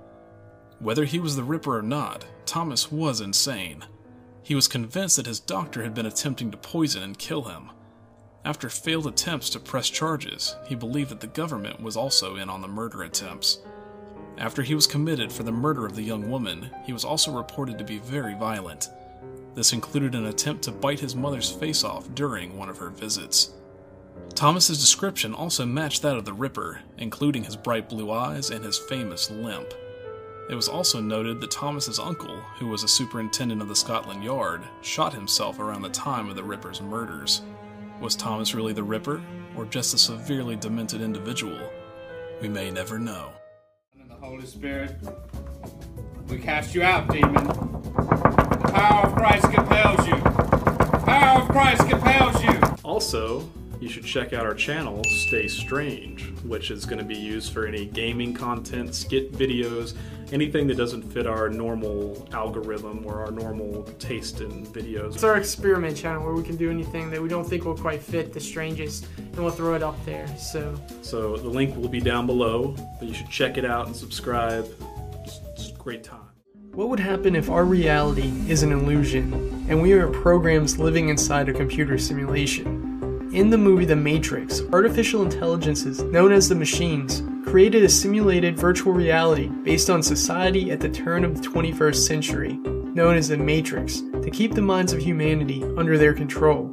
Whether he was the Ripper or not, Thomas was insane. He was convinced that his doctor had been attempting to poison and kill him. After failed attempts to press charges, he believed that the government was also in on the murder attempts. After he was committed for the murder of the young woman, he was also reported to be very violent. This included an attempt to bite his mother's face off during one of her visits. Thomas's description also matched that of the Ripper, including his bright blue eyes and his famous limp. It was also noted that Thomas's uncle, who was a superintendent of the Scotland Yard, shot himself around the time of the Ripper's murders. Was Thomas really the Ripper, or just a severely demented individual? We may never know. In the Holy Spirit, we cast you out, demon. The Power of Christ compels you. The power of Christ compels you. Also, you should check out our channel, Stay Strange, which is going to be used for any gaming content, skit videos, anything that doesn't fit our normal algorithm or our normal taste in videos. It's our experiment channel where we can do anything that we don't think will quite fit the strangest, and we'll throw it up there. So So the link will be down below, but you should check it out and subscribe. It's, it's a great time. What would happen if our reality is an illusion and we are programs living inside a computer simulation? In the movie The Matrix, artificial intelligences, known as the machines, created a simulated virtual reality based on society at the turn of the 21st century, known as the Matrix, to keep the minds of humanity under their control.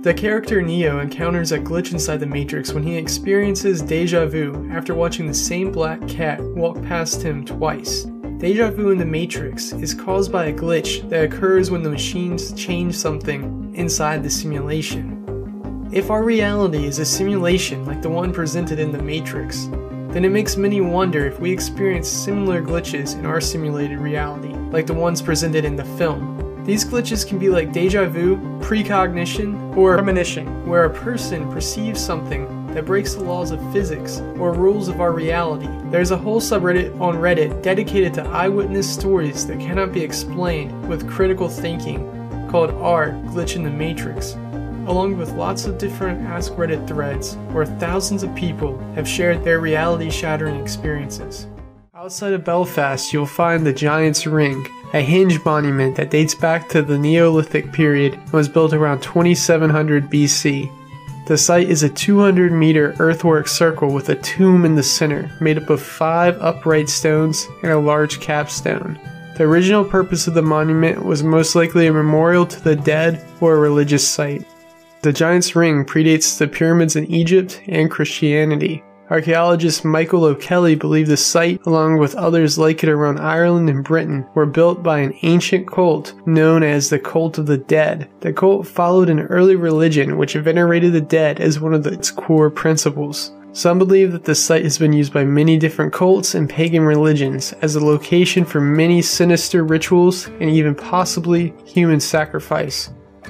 The character Neo encounters a glitch inside the Matrix when he experiences deja vu after watching the same black cat walk past him twice. Deja vu in the Matrix is caused by a glitch that occurs when the machines change something inside the simulation. If our reality is a simulation like the one presented in the Matrix, then it makes many wonder if we experience similar glitches in our simulated reality, like the ones presented in the film. These glitches can be like deja vu, precognition, or premonition, where a person perceives something that breaks the laws of physics or rules of our reality. There's a whole subreddit on Reddit dedicated to eyewitness stories that cannot be explained with critical thinking called R Glitch in the Matrix, along with lots of different Ask Reddit threads where thousands of people have shared their reality shattering experiences. Outside of Belfast, you'll find the Giant's Ring, a henge monument that dates back to the Neolithic period and was built around 2700 BC. The site is a 200 meter earthwork circle with a tomb in the center, made up of five upright stones and a large capstone. The original purpose of the monument was most likely a memorial to the dead or a religious site. The Giant's Ring predates the pyramids in Egypt and Christianity. Archaeologist Michael O'Kelly believed the site, along with others like it around Ireland and Britain, were built by an ancient cult known as the Cult of the Dead. The cult followed an early religion which venerated the dead as one of its core principles. Some believe that the site has been used by many different cults and pagan religions as a location for many sinister rituals and even possibly human sacrifice.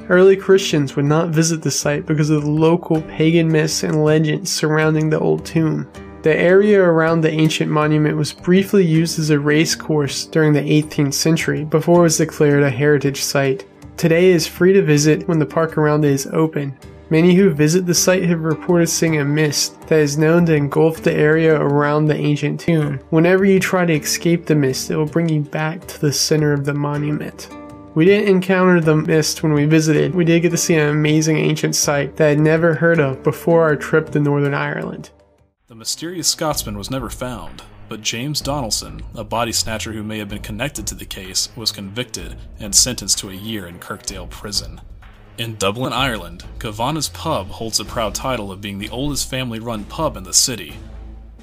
Early Christians would not visit the site because of the local pagan myths and legends surrounding the old tomb. The area around the ancient monument was briefly used as a race course during the 18th century before it was declared a heritage site. Today it is free to visit when the park around it is open. Many who visit the site have reported seeing a mist that is known to engulf the area around the ancient tomb. Whenever you try to escape the mist, it will bring you back to the center of the monument. We didn't encounter the mist when we visited. We did get to see an amazing ancient site that I had never heard of before our trip to Northern Ireland. The mysterious Scotsman was never found, but James Donaldson, a body snatcher who may have been connected to the case, was convicted and sentenced to a year in Kirkdale prison. In Dublin, Ireland, Kavanagh's Pub holds the proud title of being the oldest family run pub in the city.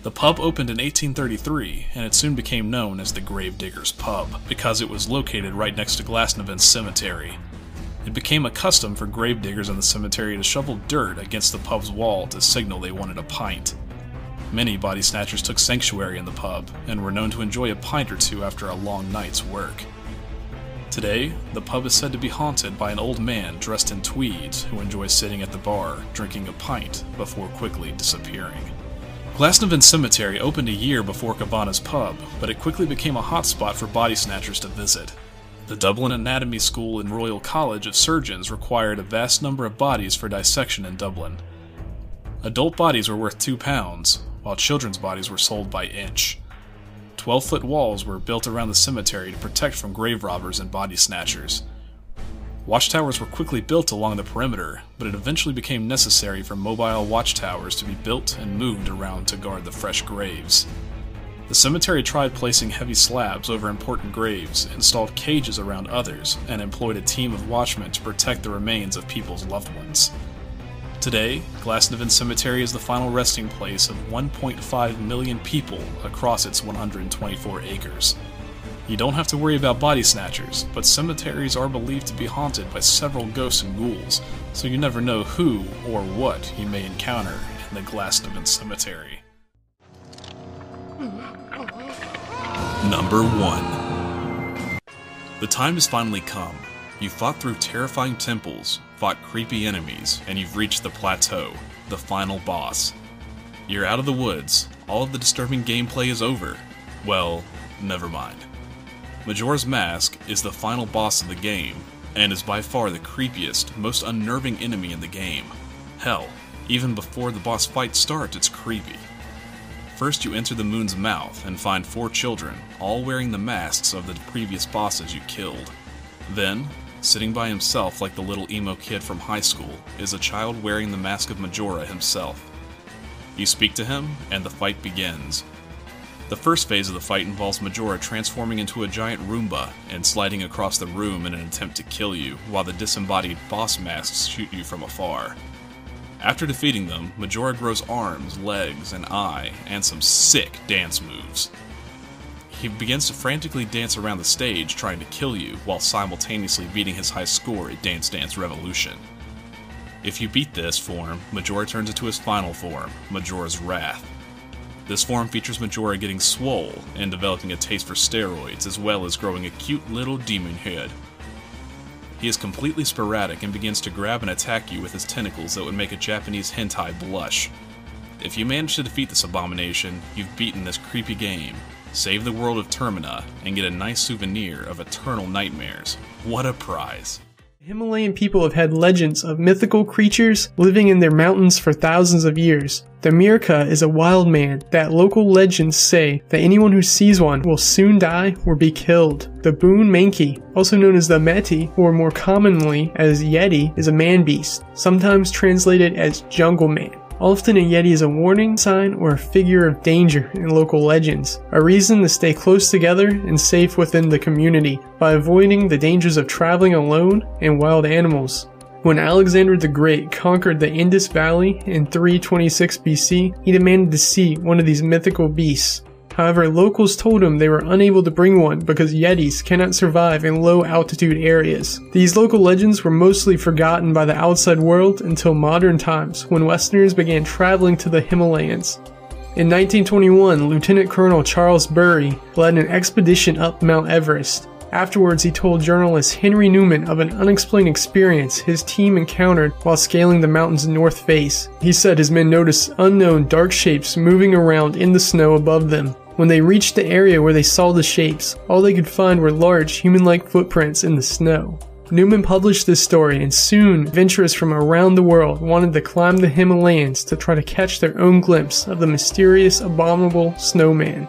The pub opened in 1833, and it soon became known as the Gravediggers Pub because it was located right next to Glasnevin Cemetery. It became a custom for gravediggers in the cemetery to shovel dirt against the pub's wall to signal they wanted a pint. Many body snatchers took sanctuary in the pub and were known to enjoy a pint or two after a long night's work. Today, the pub is said to be haunted by an old man dressed in tweeds who enjoys sitting at the bar drinking a pint before quickly disappearing. Glasnevin Cemetery opened a year before Kavanagh's pub, but it quickly became a hotspot for body snatchers to visit. The Dublin Anatomy School and Royal College of Surgeons required a vast number of bodies for dissection in Dublin. Adult bodies were worth two pounds, while children's bodies were sold by inch. 12 foot walls were built around the cemetery to protect from grave robbers and body snatchers. Watchtowers were quickly built along the perimeter, but it eventually became necessary for mobile watchtowers to be built and moved around to guard the fresh graves. The cemetery tried placing heavy slabs over important graves, installed cages around others, and employed a team of watchmen to protect the remains of people's loved ones. Today, Glasnevin Cemetery is the final resting place of 1.5 million people across its 124 acres. You don't have to worry about body snatchers, but cemeteries are believed to be haunted by several ghosts and ghouls, so you never know who or what you may encounter in the Glasnevin Cemetery. Number 1 The time has finally come. You've fought through terrifying temples, fought creepy enemies, and you've reached the plateau, the final boss. You're out of the woods, all of the disturbing gameplay is over. Well, never mind. Majora's Mask is the final boss of the game, and is by far the creepiest, most unnerving enemy in the game. Hell, even before the boss fight starts, it's creepy. First, you enter the moon's mouth and find four children, all wearing the masks of the previous bosses you killed. Then, sitting by himself like the little emo kid from high school, is a child wearing the mask of Majora himself. You speak to him, and the fight begins. The first phase of the fight involves Majora transforming into a giant Roomba and sliding across the room in an attempt to kill you, while the disembodied boss masks shoot you from afar. After defeating them, Majora grows arms, legs, an eye, and some sick dance moves. He begins to frantically dance around the stage trying to kill you, while simultaneously beating his high score at Dance Dance Revolution. If you beat this form, Majora turns into his final form, Majora's Wrath. This form features Majora getting swole and developing a taste for steroids, as well as growing a cute little demon head. He is completely sporadic and begins to grab and attack you with his tentacles that would make a Japanese hentai blush. If you manage to defeat this abomination, you've beaten this creepy game, save the world of Termina, and get a nice souvenir of eternal nightmares. What a prize! Himalayan people have had legends of mythical creatures living in their mountains for thousands of years. The Mirka is a wild man that local legends say that anyone who sees one will soon die or be killed. The Boon Manki, also known as the Meti, or more commonly as Yeti, is a man beast, sometimes translated as jungle man. Often a Yeti is a warning sign or a figure of danger in local legends, a reason to stay close together and safe within the community by avoiding the dangers of traveling alone and wild animals. When Alexander the Great conquered the Indus Valley in 326 BC, he demanded to see one of these mythical beasts, However, locals told him they were unable to bring one because Yetis cannot survive in low altitude areas. These local legends were mostly forgotten by the outside world until modern times when Westerners began traveling to the Himalayas. In 1921, Lieutenant Colonel Charles Bury led an expedition up Mount Everest. Afterwards, he told journalist Henry Newman of an unexplained experience his team encountered while scaling the mountain's north face. He said his men noticed unknown dark shapes moving around in the snow above them. When they reached the area where they saw the shapes, all they could find were large human-like footprints in the snow. Newman published this story, and soon adventurers from around the world wanted to climb the Himalayas to try to catch their own glimpse of the mysterious, abominable snowman.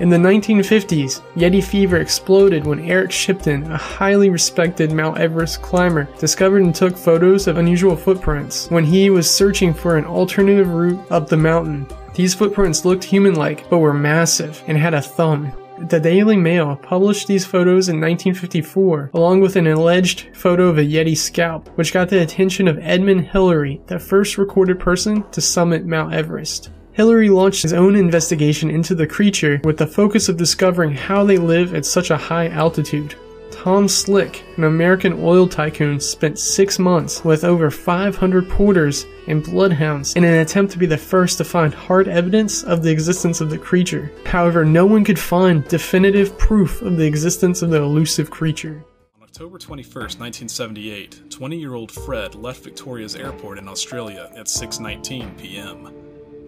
In the 1950s, Yeti fever exploded when Eric Shipton, a highly respected Mount Everest climber, discovered and took photos of unusual footprints when he was searching for an alternative route up the mountain. These footprints looked human-like, but were massive and had a thumb. The Daily Mail published these photos in 1954, along with an alleged photo of a Yeti scalp, which got the attention of Edmund Hillary, the first recorded person to summit Mount Everest. Hillary launched his own investigation into the creature with the focus of discovering how they live at such a high altitude. Tom Slick, an American oil tycoon, spent six months with over 500 porters and bloodhounds in an attempt to be the first to find hard evidence of the existence of the creature. However, no one could find definitive proof of the existence of the elusive creature. On October 21, 1978, 20-year-old Fred left Victoria's airport in Australia at 6:19 p.m.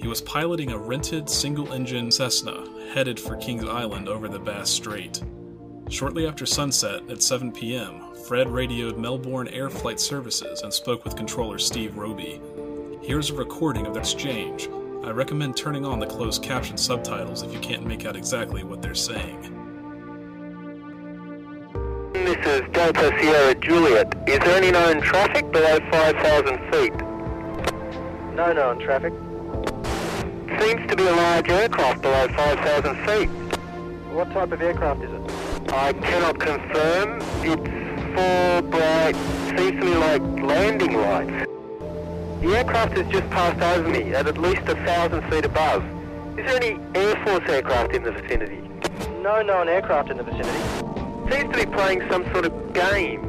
He was piloting a rented single-engine Cessna headed for Kings Island over the Bass Strait. Shortly after sunset at 7 p.m., Fred radioed Melbourne Air Flight Services and spoke with controller Steve Robey. Here's a recording of the exchange. I recommend turning on the closed caption subtitles if you can't make out exactly what they're saying. This is Delta Sierra Juliet. Is there any known traffic below 5,000 feet? No known traffic. Seems to be a large aircraft below 5,000 feet. What type of aircraft is it? I cannot confirm. It's four bright, seems to me like landing lights. The aircraft has just passed over me at at least a thousand feet above. Is there any Air Force aircraft in the vicinity? No known aircraft in the vicinity. Seems to be playing some sort of game.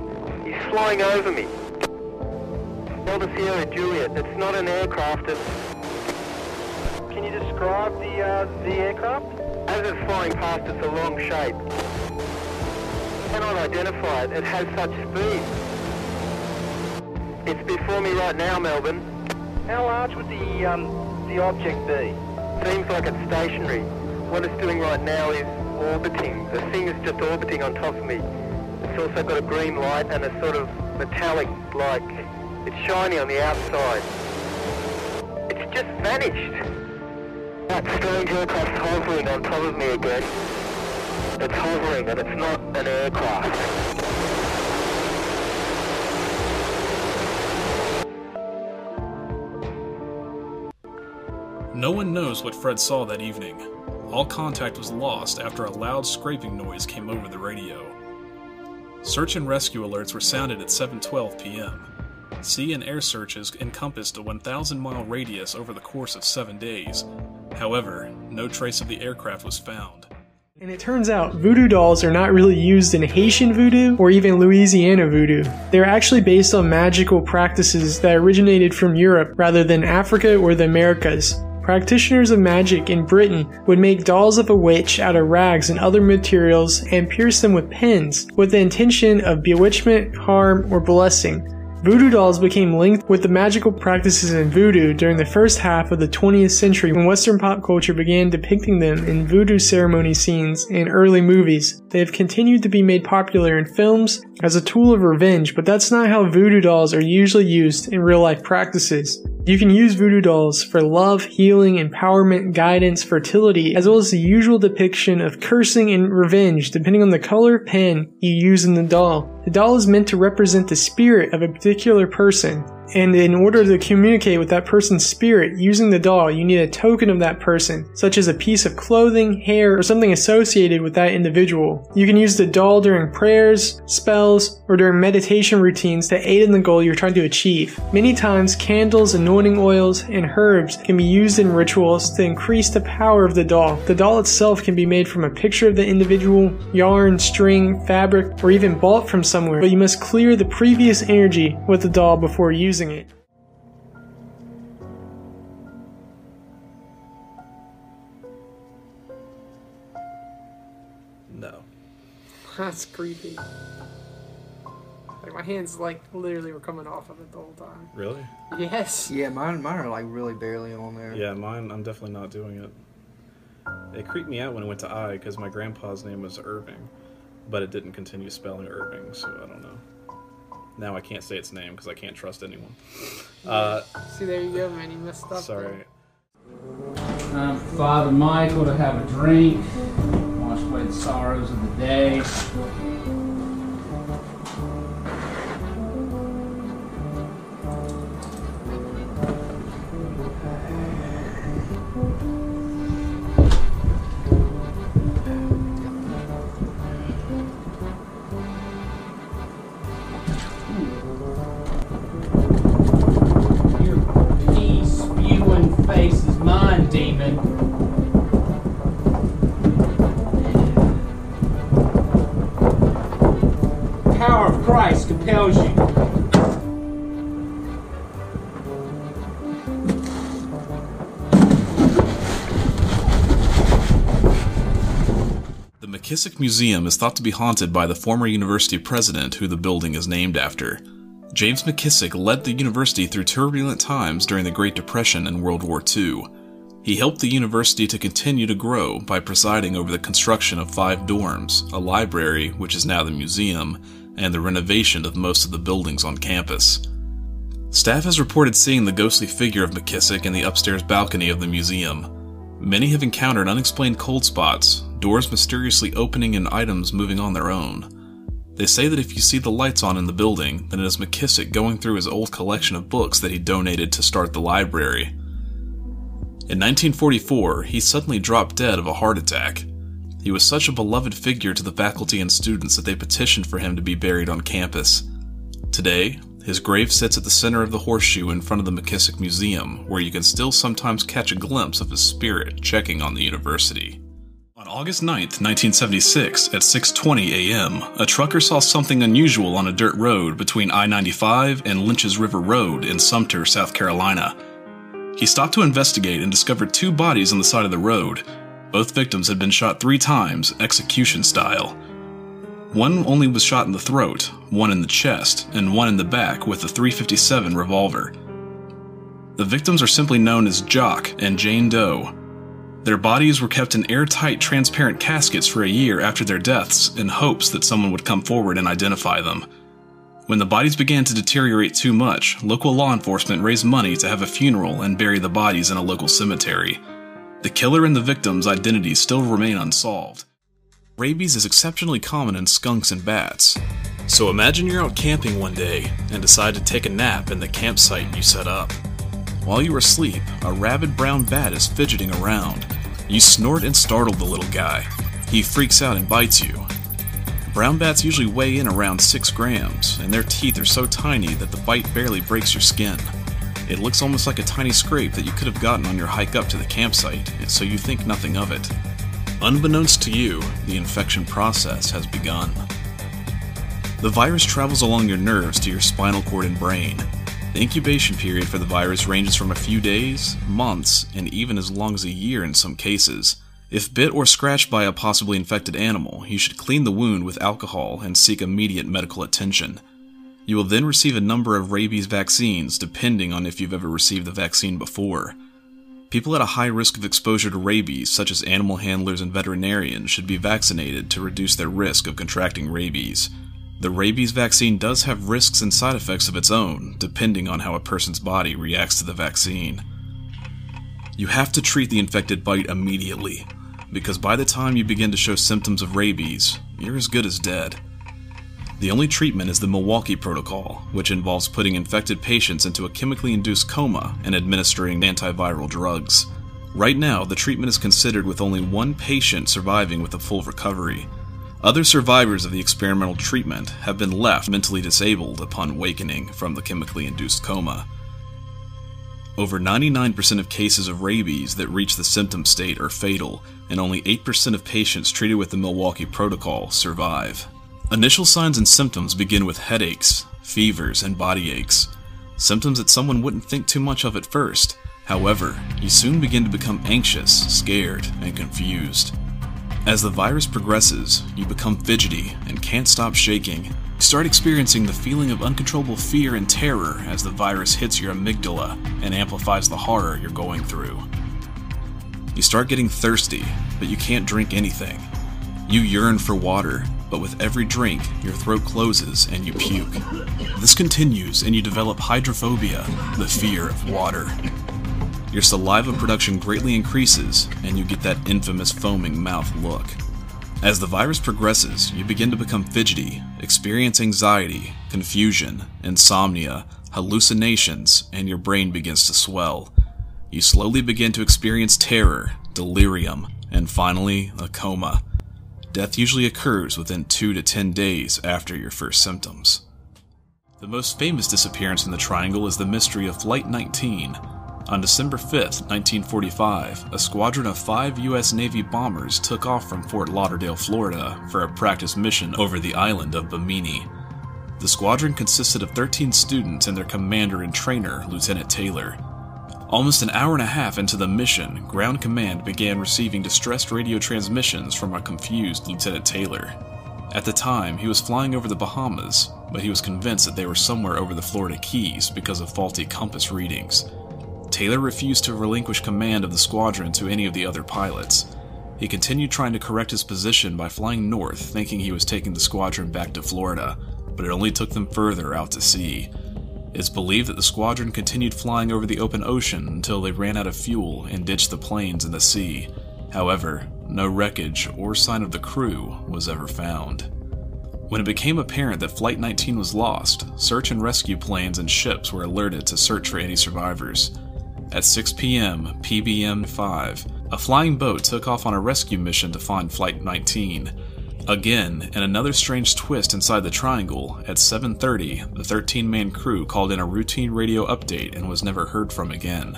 He's flying over me. Delta Sierra Juliet, it's not an aircraft, it's... Can you describe the, uh, the aircraft? As it's flying past, it's a long shape. Cannot identify it. It has such speed. It's before me right now, Melbourne. How large would the um, the object be? Seems like it's stationary. What it's doing right now is orbiting. The thing is just orbiting on top of me. It's also got a green light and a sort of metallic, like it's shiny on the outside. It's just vanished. That strange aircraft's hovering on top of me again. It's hovering and it's not an aircraft. No one knows what Fred saw that evening. All contact was lost after a loud scraping noise came over the radio. Search and rescue alerts were sounded at 7:12 p.m. Sea and air searches encompassed a 1,000 mile radius over the course of seven days. However, no trace of the aircraft was found. And it turns out voodoo dolls are not really used in Haitian voodoo or even Louisiana voodoo. They're actually based on magical practices that originated from Europe rather than Africa or the Americas. Practitioners of magic in Britain would make dolls of a witch out of rags and other materials and pierce them with pins with the intention of bewitchment, harm, or blessing. Voodoo dolls became linked with the magical practices in voodoo during the first half of the 20th century when Western pop culture began depicting them in voodoo ceremony scenes and early movies. They have continued to be made popular in films as a tool of revenge, but that's not how voodoo dolls are usually used in real life practices. You can use voodoo dolls for love, healing, empowerment, guidance, fertility, as well as the usual depiction of cursing and revenge depending on the color pen you use in the doll. The doll is meant to represent the spirit of a particular person, and in order to communicate with that person's spirit using the doll, you need a token of that person, such as a piece of clothing, hair, or something associated with that individual. You can use the doll during prayers, spells, or during meditation routines to aid in the goal you're trying to achieve. Many times, candles, anointing oils, and herbs can be used in rituals to increase the power of the doll. The doll itself can be made from a picture of the individual, yarn, string, fabric, or even bought from somewhere, but you must clear the previous energy with the doll before using it. No. That's creepy. Like my hands like literally were coming off of it the whole time. Really? Yes. Yeah, mine, mine are like really barely on there. Yeah, mine, I'm definitely not doing it. It creeped me out when I went to I because my grandpa's name was Irving, but it didn't continue spelling Irving, so I don't know. Now I can't say its name because I can't trust anyone. Uh, See, there you go, man. You messed up. sorry. Time for Father Michael to have a drink, wash away the sorrows of the day. McKissick Museum is thought to be haunted by the former university president who the building is named after. James McKissick led the university through turbulent times during the Great Depression and World War II. He helped the university to continue to grow by presiding over the construction of five dorms, a library, which is now the museum, and the renovation of most of the buildings on campus. Staff has reported seeing the ghostly figure of McKissick in the upstairs balcony of the museum. Many have encountered unexplained cold spots, doors mysteriously opening and items moving on their own. They say that if you see the lights on in the building, then it is McKissick going through his old collection of books that he donated to start the library. In 1944, he suddenly dropped dead of a heart attack. He was such a beloved figure to the faculty and students that they petitioned for him to be buried on campus. Today, his grave sits at the center of the horseshoe in front of the McKissick Museum, where you can still sometimes catch a glimpse of his spirit checking on the university. August 9, 1976, at 6:20 a.m., a trucker saw something unusual on a dirt road between I-95 and Lynch's River Road in Sumter, South Carolina. He stopped to investigate and discovered two bodies on the side of the road. Both victims had been shot 3 times, execution style. One only was shot in the throat, one in the chest, and one in the back with a 357 revolver. The victims are simply known as Jock and Jane Doe. Their bodies were kept in airtight, transparent caskets for a year after their deaths in hopes that someone would come forward and identify them. When the bodies began to deteriorate too much, local law enforcement raised money to have a funeral and bury the bodies in a local cemetery. The killer and the victim's identities still remain unsolved. Rabies is exceptionally common in skunks and bats. So imagine you're out camping one day and decide to take a nap in the campsite you set up. While you are asleep, a rabid brown bat is fidgeting around. You snort and startle the little guy. He freaks out and bites you. Brown bats usually weigh in around 6 grams, and their teeth are so tiny that the bite barely breaks your skin. It looks almost like a tiny scrape that you could have gotten on your hike up to the campsite, so you think nothing of it. Unbeknownst to you, the infection process has begun. The virus travels along your nerves to your spinal cord and brain. The incubation period for the virus ranges from a few days, months, and even as long as a year in some cases. If bit or scratched by a possibly infected animal, you should clean the wound with alcohol and seek immediate medical attention. You will then receive a number of rabies vaccines depending on if you've ever received the vaccine before. People at a high risk of exposure to rabies, such as animal handlers and veterinarians, should be vaccinated to reduce their risk of contracting rabies. The rabies vaccine does have risks and side effects of its own, depending on how a person's body reacts to the vaccine. You have to treat the infected bite immediately, because by the time you begin to show symptoms of rabies, you're as good as dead. The only treatment is the Milwaukee Protocol, which involves putting infected patients into a chemically induced coma and administering antiviral drugs. Right now, the treatment is considered with only one patient surviving with a full recovery. Other survivors of the experimental treatment have been left mentally disabled upon wakening from the chemically induced coma. Over 99% of cases of rabies that reach the symptom state are fatal, and only 8% of patients treated with the Milwaukee Protocol survive. Initial signs and symptoms begin with headaches, fevers, and body aches. Symptoms that someone wouldn't think too much of at first. However, you soon begin to become anxious, scared, and confused. As the virus progresses, you become fidgety and can't stop shaking. You start experiencing the feeling of uncontrollable fear and terror as the virus hits your amygdala and amplifies the horror you're going through. You start getting thirsty, but you can't drink anything. You yearn for water, but with every drink, your throat closes and you puke. This continues and you develop hydrophobia, the fear of water. Your saliva production greatly increases and you get that infamous foaming mouth look. As the virus progresses, you begin to become fidgety, experience anxiety, confusion, insomnia, hallucinations, and your brain begins to swell. You slowly begin to experience terror, delirium, and finally, a coma. Death usually occurs within 2 to 10 days after your first symptoms. The most famous disappearance in the Triangle is the mystery of Flight 19. On December 5, 1945, a squadron of five U.S. Navy bombers took off from Fort Lauderdale, Florida, for a practice mission over the island of Bimini. The squadron consisted of 13 students and their commander and trainer, Lieutenant Taylor. Almost an hour and a half into the mission, Ground Command began receiving distressed radio transmissions from a confused Lieutenant Taylor. At the time, he was flying over the Bahamas, but he was convinced that they were somewhere over the Florida Keys because of faulty compass readings. Taylor refused to relinquish command of the squadron to any of the other pilots. He continued trying to correct his position by flying north, thinking he was taking the squadron back to Florida, but it only took them further out to sea. It's believed that the squadron continued flying over the open ocean until they ran out of fuel and ditched the planes in the sea. However, no wreckage or sign of the crew was ever found. When it became apparent that Flight 19 was lost, search and rescue planes and ships were alerted to search for any survivors. At 6 p.m. PBM 5, a flying boat took off on a rescue mission to find Flight 19. Again, in another strange twist inside the triangle, at 7:30, the 13-man crew called in a routine radio update and was never heard from again.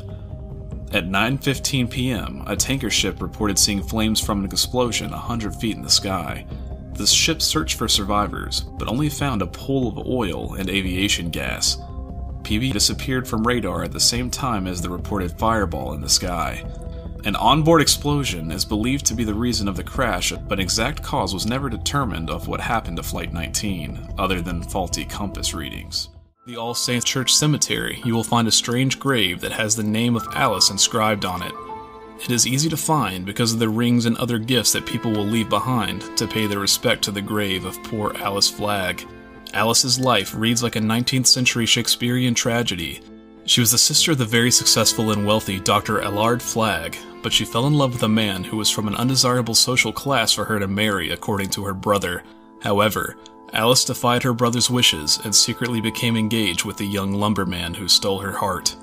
At 9:15 p.m., a tanker ship reported seeing flames from an explosion 100 feet in the sky. The ship searched for survivors, but only found a pool of oil and aviation gas. PB disappeared from radar at the same time as the reported fireball in the sky. An onboard explosion is believed to be the reason of the crash, but exact cause was never determined of what happened to Flight 19, other than faulty compass readings. The All Saints Church Cemetery, you will find a strange grave that has the name of Alice inscribed on it. It is easy to find because of the rings and other gifts that people will leave behind to pay their respect to the grave of poor Alice Flagg. Alice's life reads like a 19th century Shakespearean tragedy. She was the sister of the very successful and wealthy Dr. Allard Flagg, but she fell in love with a man who was from an undesirable social class for her to marry, according to her brother. However, Alice defied her brother's wishes and secretly became engaged with the young lumberman who stole her heart.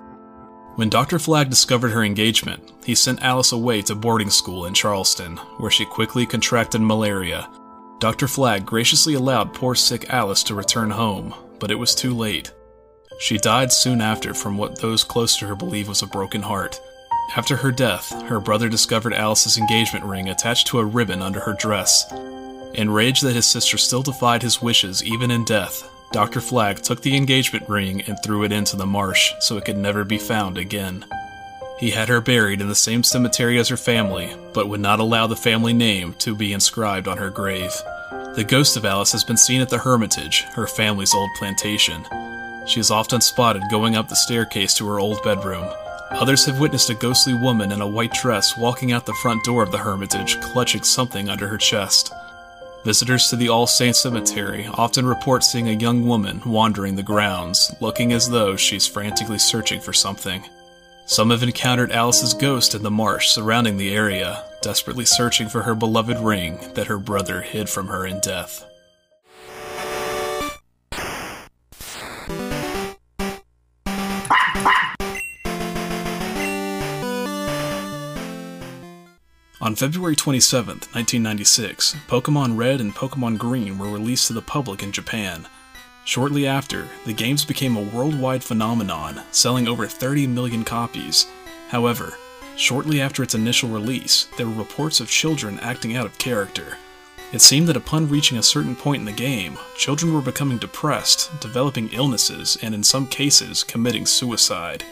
When Dr. Flagg discovered her engagement, he sent Alice away to boarding school in Charleston, where she quickly contracted malaria. Dr. Flagg graciously allowed poor sick Alice to return home, but it was too late. She died soon after from what those close to her believe was a broken heart. After her death, her brother discovered Alice's engagement ring attached to a ribbon under her dress. Enraged that his sister still defied his wishes even in death, Dr. Flagg took the engagement ring and threw it into the marsh so it could never be found again. He had her buried in the same cemetery as her family, but would not allow the family name to be inscribed on her grave. The ghost of Alice has been seen at the Hermitage, her family's old plantation. She is often spotted going up the staircase to her old bedroom. Others have witnessed a ghostly woman in a white dress walking out the front door of the Hermitage, clutching something under her chest. Visitors to the All Saints Cemetery often report seeing a young woman wandering the grounds, looking as though she's frantically searching for something. Some have encountered Alice's ghost in the marsh surrounding the area, desperately searching for her beloved ring that her brother hid from her in death. On February 27, 1996, Pokemon Red and Pokemon Green were released to the public in Japan. Shortly after, the games became a worldwide phenomenon, selling over 30 million copies. However, shortly after its initial release, there were reports of children acting out of character. It seemed that upon reaching a certain point in the game, children were becoming depressed, developing illnesses, and in some cases, committing suicide.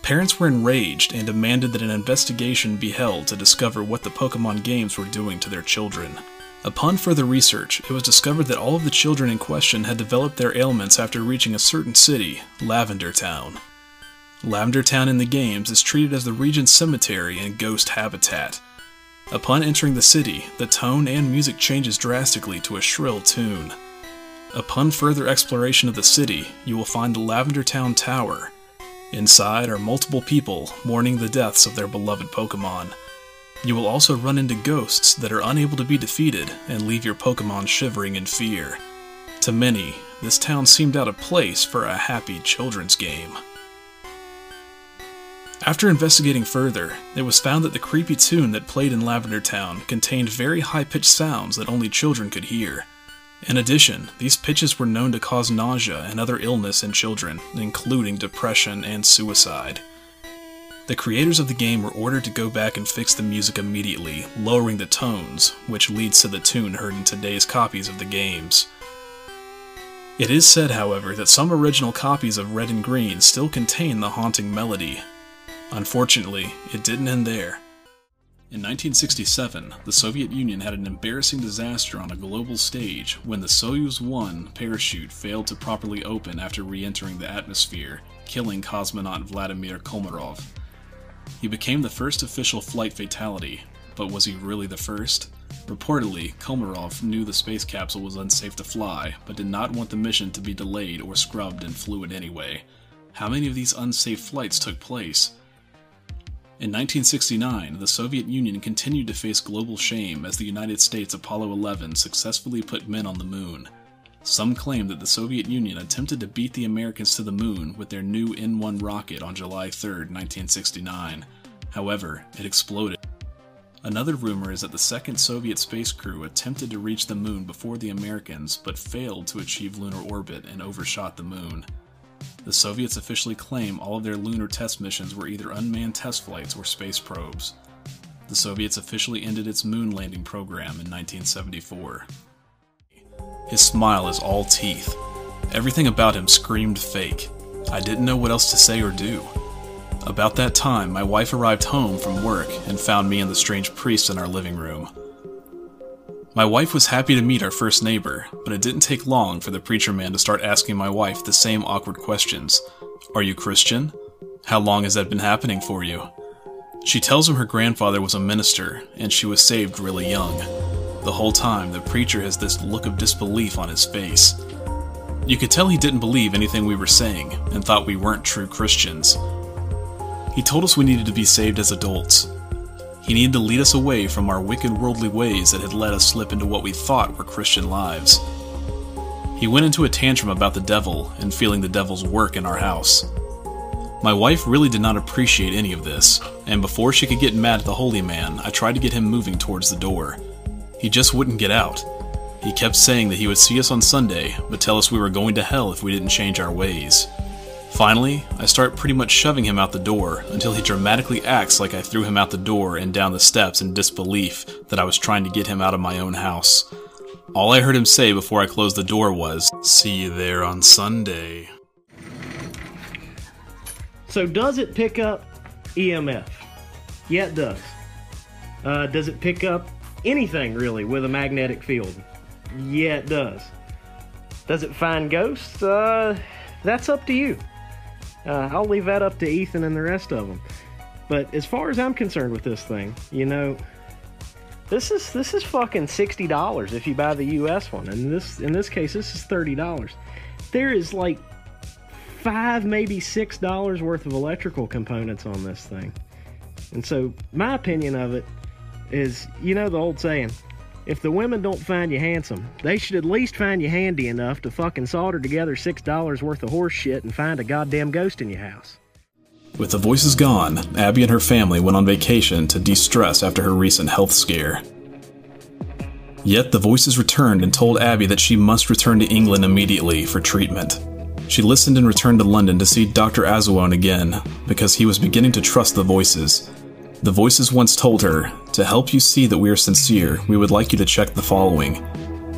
Parents were enraged and demanded that an investigation be held to discover what the Pokemon games were doing to their children. Upon further research, it was discovered that all of the children in question had developed their ailments after reaching a certain city, Lavender Town. Lavender Town in the games is treated as the region's cemetery and ghost habitat. Upon entering the city, the tone and music changes drastically to a shrill tune. Upon further exploration of the city, you will find the Lavender Town Tower, Inside are multiple people mourning the deaths of their beloved Pokemon. You will also run into ghosts that are unable to be defeated and leave your Pokemon shivering in fear. To many, this town seemed out of place for a happy children's game. After investigating further, it was found that the creepy tune that played in Lavender Town contained very high pitched sounds that only children could hear. In addition, these pitches were known to cause nausea and other illness in children, including depression and suicide. The creators of the game were ordered to go back and fix the music immediately, lowering the tones, which leads to the tune heard in today's copies of the games. It is said, however, that some original copies of Red and Green still contain the haunting melody. Unfortunately, it didn't end there. In 1967, the Soviet Union had an embarrassing disaster on a global stage when the Soyuz 1 parachute failed to properly open after re entering the atmosphere, killing cosmonaut Vladimir Komarov. He became the first official flight fatality, but was he really the first? Reportedly, Komarov knew the space capsule was unsafe to fly, but did not want the mission to be delayed or scrubbed and flew it anyway. How many of these unsafe flights took place? In 1969, the Soviet Union continued to face global shame as the United States Apollo 11 successfully put men on the moon. Some claim that the Soviet Union attempted to beat the Americans to the moon with their new N 1 rocket on July 3, 1969. However, it exploded. Another rumor is that the second Soviet space crew attempted to reach the moon before the Americans but failed to achieve lunar orbit and overshot the moon. The Soviets officially claim all of their lunar test missions were either unmanned test flights or space probes. The Soviets officially ended its moon landing program in 1974. His smile is all teeth. Everything about him screamed fake. I didn't know what else to say or do. About that time, my wife arrived home from work and found me and the strange priest in our living room. My wife was happy to meet our first neighbor, but it didn't take long for the preacher man to start asking my wife the same awkward questions Are you Christian? How long has that been happening for you? She tells him her grandfather was a minister and she was saved really young. The whole time, the preacher has this look of disbelief on his face. You could tell he didn't believe anything we were saying and thought we weren't true Christians. He told us we needed to be saved as adults. He needed to lead us away from our wicked worldly ways that had let us slip into what we thought were Christian lives. He went into a tantrum about the devil and feeling the devil's work in our house. My wife really did not appreciate any of this, and before she could get mad at the holy man, I tried to get him moving towards the door. He just wouldn't get out. He kept saying that he would see us on Sunday, but tell us we were going to hell if we didn't change our ways. Finally, I start pretty much shoving him out the door until he dramatically acts like I threw him out the door and down the steps in disbelief that I was trying to get him out of my own house. All I heard him say before I closed the door was, See you there on Sunday. So, does it pick up EMF? Yeah, it does. Uh, does it pick up anything really with a magnetic field? Yeah, it does. Does it find ghosts? Uh, that's up to you. Uh, I'll leave that up to Ethan and the rest of them. But as far as I'm concerned with this thing, you know, this is this is fucking sixty dollars if you buy the U.S. one, and this in this case this is thirty dollars. There is like five, maybe six dollars worth of electrical components on this thing, and so my opinion of it is, you know, the old saying, if the women don't find you handsome, they should at least find you handy enough to fucking solder together six dollars worth of horse shit and find a goddamn ghost in your house. With the voices gone, Abby and her family went on vacation to de stress after her recent health scare. Yet the voices returned and told Abby that she must return to England immediately for treatment. She listened and returned to London to see Dr. Azuonye again because he was beginning to trust the voices. The voices once told her, To help you see that we are sincere, we would like you to check the following.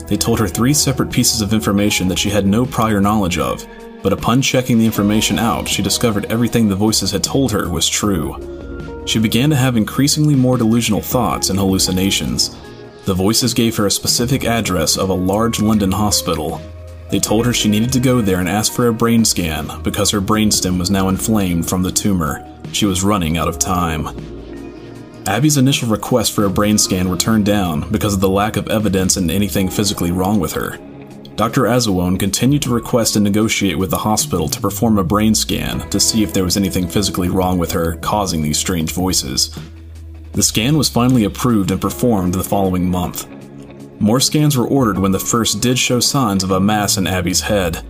They told her three separate pieces of information that she had no prior knowledge of, but upon checking the information out, she discovered everything the voices had told her was true. She began to have increasingly more delusional thoughts and hallucinations. The voices gave her a specific address of a large London hospital. They told her she needed to go there and ask for a brain scan because her brainstem was now inflamed from the tumor. She was running out of time. Abby's initial request for a brain scan were turned down because of the lack of evidence and anything physically wrong with her. Dr. Azuonye continued to request and negotiate with the hospital to perform a brain scan to see if there was anything physically wrong with her causing these strange voices. The scan was finally approved and performed the following month. More scans were ordered when the first did show signs of a mass in Abby's head.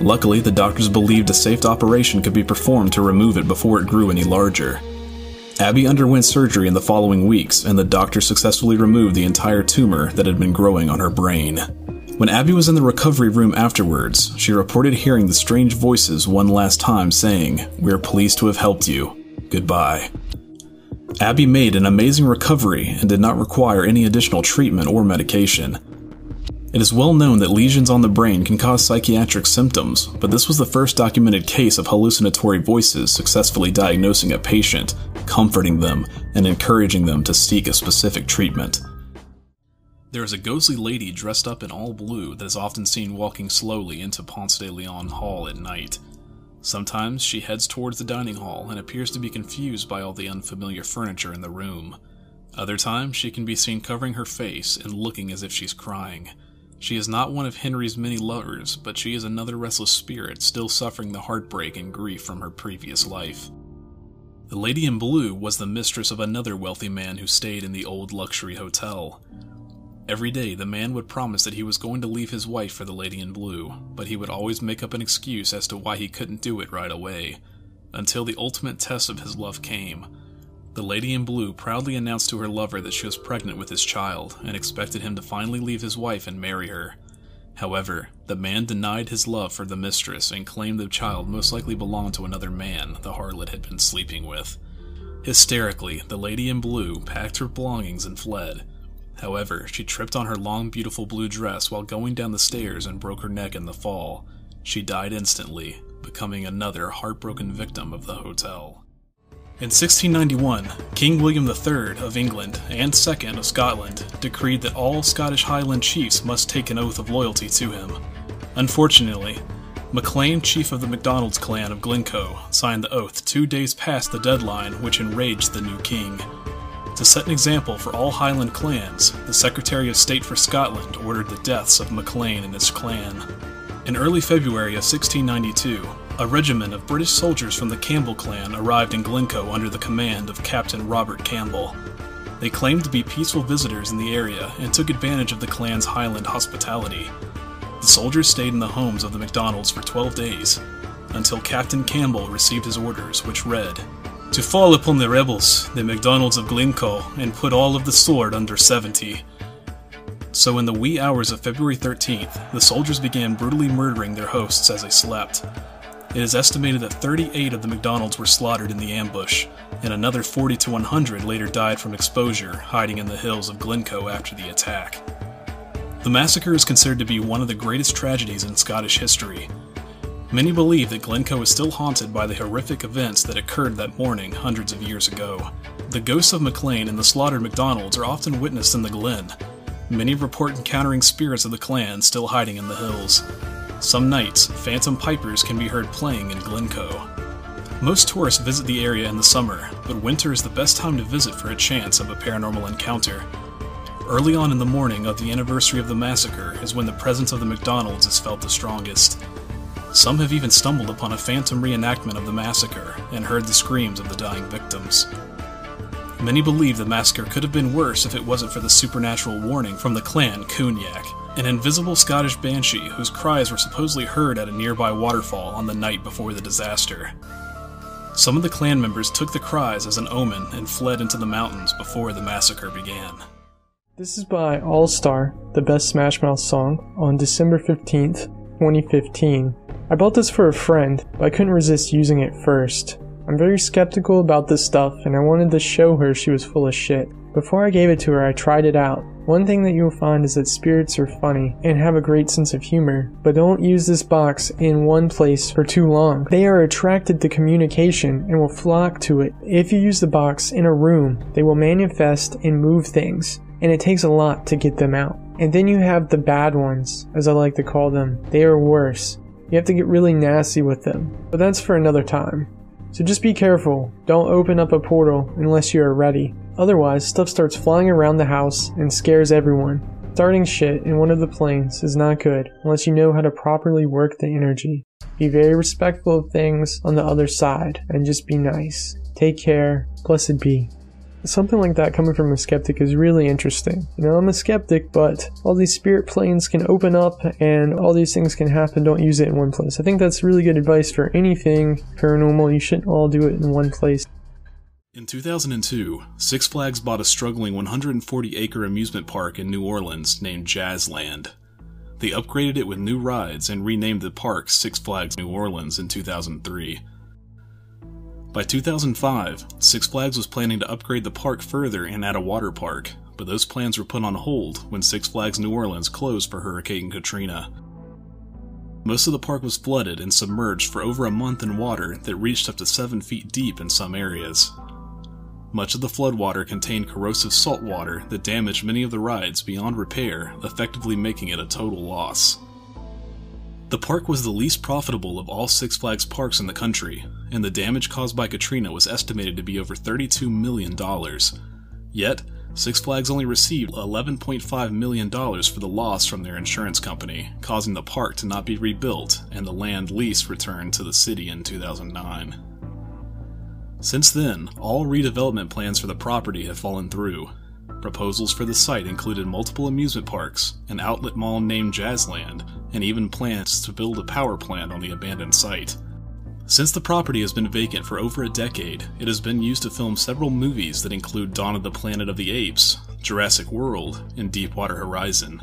Luckily, the doctors believed a safe operation could be performed to remove it before it grew any larger. Abby underwent surgery in the following weeks, and the doctor successfully removed the entire tumor that had been growing on her brain. When Abby was in the recovery room afterwards, she reported hearing the strange voices one last time saying, We're pleased to have helped you. Goodbye. Abby made an amazing recovery and did not require any additional treatment or medication. It is well known that lesions on the brain can cause psychiatric symptoms, but this was the first documented case of hallucinatory voices successfully diagnosing a patient, comforting them, and encouraging them to seek a specific treatment. There is a ghostly lady dressed up in all blue that is often seen walking slowly into Ponce de Leon Hall at night. Sometimes she heads towards the dining hall and appears to be confused by all the unfamiliar furniture in the room. Other times, she can be seen covering her face and looking as if she's crying. She is not one of Henry's many lovers, but she is another restless spirit still suffering the heartbreak and grief from her previous life. The lady in blue was the mistress of another wealthy man who stayed in the old luxury hotel. Every day, the man would promise that he was going to leave his wife for the lady in blue, but he would always make up an excuse as to why he couldn't do it right away, until the ultimate test of his love came. The lady in blue proudly announced to her lover that she was pregnant with his child and expected him to finally leave his wife and marry her. However, the man denied his love for the mistress and claimed the child most likely belonged to another man the harlot had been sleeping with. Hysterically, the lady in blue packed her belongings and fled. However, she tripped on her long, beautiful blue dress while going down the stairs and broke her neck in the fall. She died instantly, becoming another heartbroken victim of the hotel. In 1691, King William III of England and II of Scotland decreed that all Scottish Highland chiefs must take an oath of loyalty to him. Unfortunately, Maclean, chief of the MacDonald's clan of Glencoe, signed the oath two days past the deadline, which enraged the new king. To set an example for all Highland clans, the Secretary of State for Scotland ordered the deaths of Maclean and his clan. In early February of 1692, a regiment of British soldiers from the Campbell clan arrived in Glencoe under the command of Captain Robert Campbell. They claimed to be peaceful visitors in the area and took advantage of the clan's Highland hospitality. The soldiers stayed in the homes of the MacDonalds for 12 days, until Captain Campbell received his orders, which read, To fall upon the rebels, the MacDonalds of Glencoe, and put all of the sword under 70. So in the wee hours of February 13th, the soldiers began brutally murdering their hosts as they slept. It is estimated that 38 of the MacDonalds were slaughtered in the ambush, and another 40 to 100 later died from exposure, hiding in the hills of Glencoe after the attack. The massacre is considered to be one of the greatest tragedies in Scottish history. Many believe that Glencoe is still haunted by the horrific events that occurred that morning hundreds of years ago. The ghosts of Maclean and the slaughtered MacDonalds are often witnessed in the glen. Many report encountering spirits of the clan still hiding in the hills. Some nights, phantom pipers can be heard playing in Glencoe. Most tourists visit the area in the summer, but winter is the best time to visit for a chance of a paranormal encounter. Early on in the morning of the anniversary of the massacre is when the presence of the MacDonalds is felt the strongest. Some have even stumbled upon a phantom reenactment of the massacre and heard the screams of the dying victims. Many believe the massacre could have been worse if it wasn't for the supernatural warning from the clan Cognac, an invisible Scottish banshee whose cries were supposedly heard at a nearby waterfall on the night before the disaster. Some of the clan members took the cries as an omen and fled into the mountains before the massacre began. This is by All Star, the best Smash Mouth song, on December 15th, 2015. I bought this for a friend, but I couldn't resist using it first. I'm very skeptical about this stuff, and I wanted to show her she was full of shit. Before I gave it to her, I tried it out. One thing that you'll find is that spirits are funny and have a great sense of humor, but don't use this box in one place for too long. They are attracted to communication and will flock to it. If you use the box in a room, they will manifest and move things, and it takes a lot to get them out. And then you have the bad ones, as I like to call them. They are worse. You have to get really nasty with them, but that's for another time. So just be careful. Don't open up a portal unless you are ready. Otherwise, stuff starts flying around the house and scares everyone. Starting shit in one of the planes is not good unless you know how to properly work the energy. Be very respectful of things on the other side and just be nice. Take care. Blessed be. Something like that coming from a skeptic is really interesting. You know, I'm a skeptic, but all these spirit planes can open up and all these things can happen. Don't use it in one place. I think that's really good advice for anything paranormal. You shouldn't all do it in one place. In 2002, Six Flags bought a struggling 140 acre amusement park in New Orleans named Jazzland. They upgraded it with new rides and renamed the park Six Flags New Orleans in 2003. By 2005, Six Flags was planning to upgrade the park further and add a water park, but those plans were put on hold when Six Flags New Orleans closed for Hurricane Katrina. Most of the park was flooded and submerged for over a month in water that reached up to 7 feet deep in some areas. Much of the floodwater contained corrosive salt water that damaged many of the rides beyond repair, effectively making it a total loss. The park was the least profitable of all Six Flags parks in the country, and the damage caused by Katrina was estimated to be over $32 million. Yet, Six Flags only received $11.5 million for the loss from their insurance company, causing the park to not be rebuilt and the land lease returned to the city in 2009. Since then, all redevelopment plans for the property have fallen through. Proposals for the site included multiple amusement parks, an outlet mall named Jazzland, and even plans to build a power plant on the abandoned site. Since the property has been vacant for over a decade, it has been used to film several movies that include Dawn of the Planet of the Apes, Jurassic World, and Deepwater Horizon.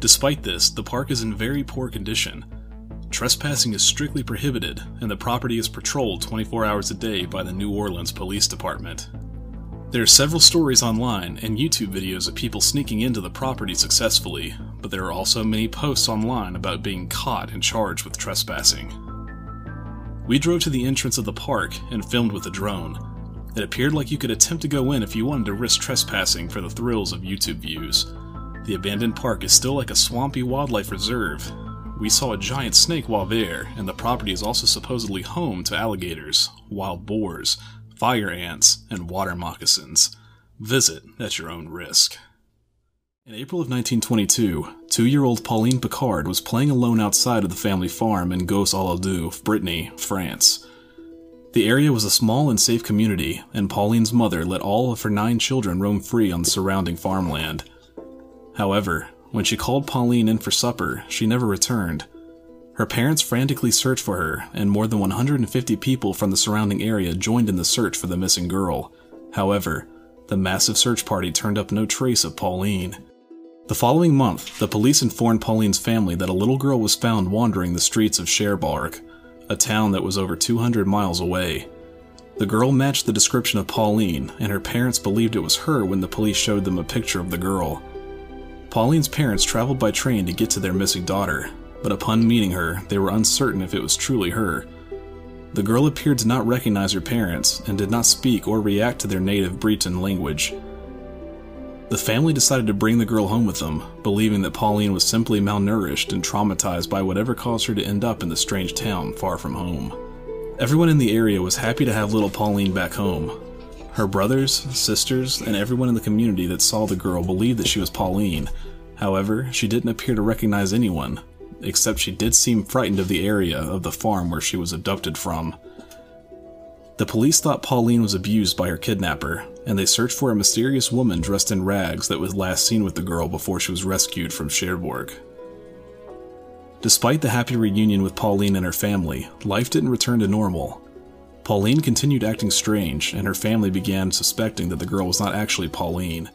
Despite this, the park is in very poor condition. Trespassing is strictly prohibited, and the property is patrolled 24 hours a day by the New Orleans Police Department. There are several stories online and YouTube videos of people sneaking into the property successfully, but there are also many posts online about being caught and charged with trespassing. We drove to the entrance of the park and filmed with a drone. It appeared like you could attempt to go in if you wanted to risk trespassing for the thrills of YouTube views. The abandoned park is still like a swampy wildlife reserve. We saw a giant snake while there, and the property is also supposedly home to alligators, wild boars, fire ants, and water moccasins. Visit at your own risk. In April of 1922, two year old Pauline Picard was playing alone outside of the family farm in Goas al Ludu, Brittany, France. The area was a small and safe community, and Pauline's mother let all of her nine children roam free on the surrounding farmland. However, when she called Pauline in for supper, she never returned. Her parents frantically searched for her, and more than 150 people from the surrounding area joined in the search for the missing girl. However, the massive search party turned up no trace of Pauline. The following month, the police informed Pauline's family that a little girl was found wandering the streets of Cherbourg, a town that was over 200 miles away. The girl matched the description of Pauline, and her parents believed it was her when the police showed them a picture of the girl. Pauline's parents traveled by train to get to their missing daughter, but upon meeting her, they were uncertain if it was truly her. The girl appeared to not recognize her parents and did not speak or react to their native Breton language. The family decided to bring the girl home with them, believing that Pauline was simply malnourished and traumatized by whatever caused her to end up in the strange town far from home. Everyone in the area was happy to have little Pauline back home. Her brothers, sisters, and everyone in the community that saw the girl believed that she was Pauline. However, she didn't appear to recognize anyone, except she did seem frightened of the area of the farm where she was abducted from. The police thought Pauline was abused by her kidnapper, and they searched for a mysterious woman dressed in rags that was last seen with the girl before she was rescued from Cherbourg. Despite the happy reunion with Pauline and her family, life didn't return to normal. Pauline continued acting strange, and her family began suspecting that the girl was not actually Pauline.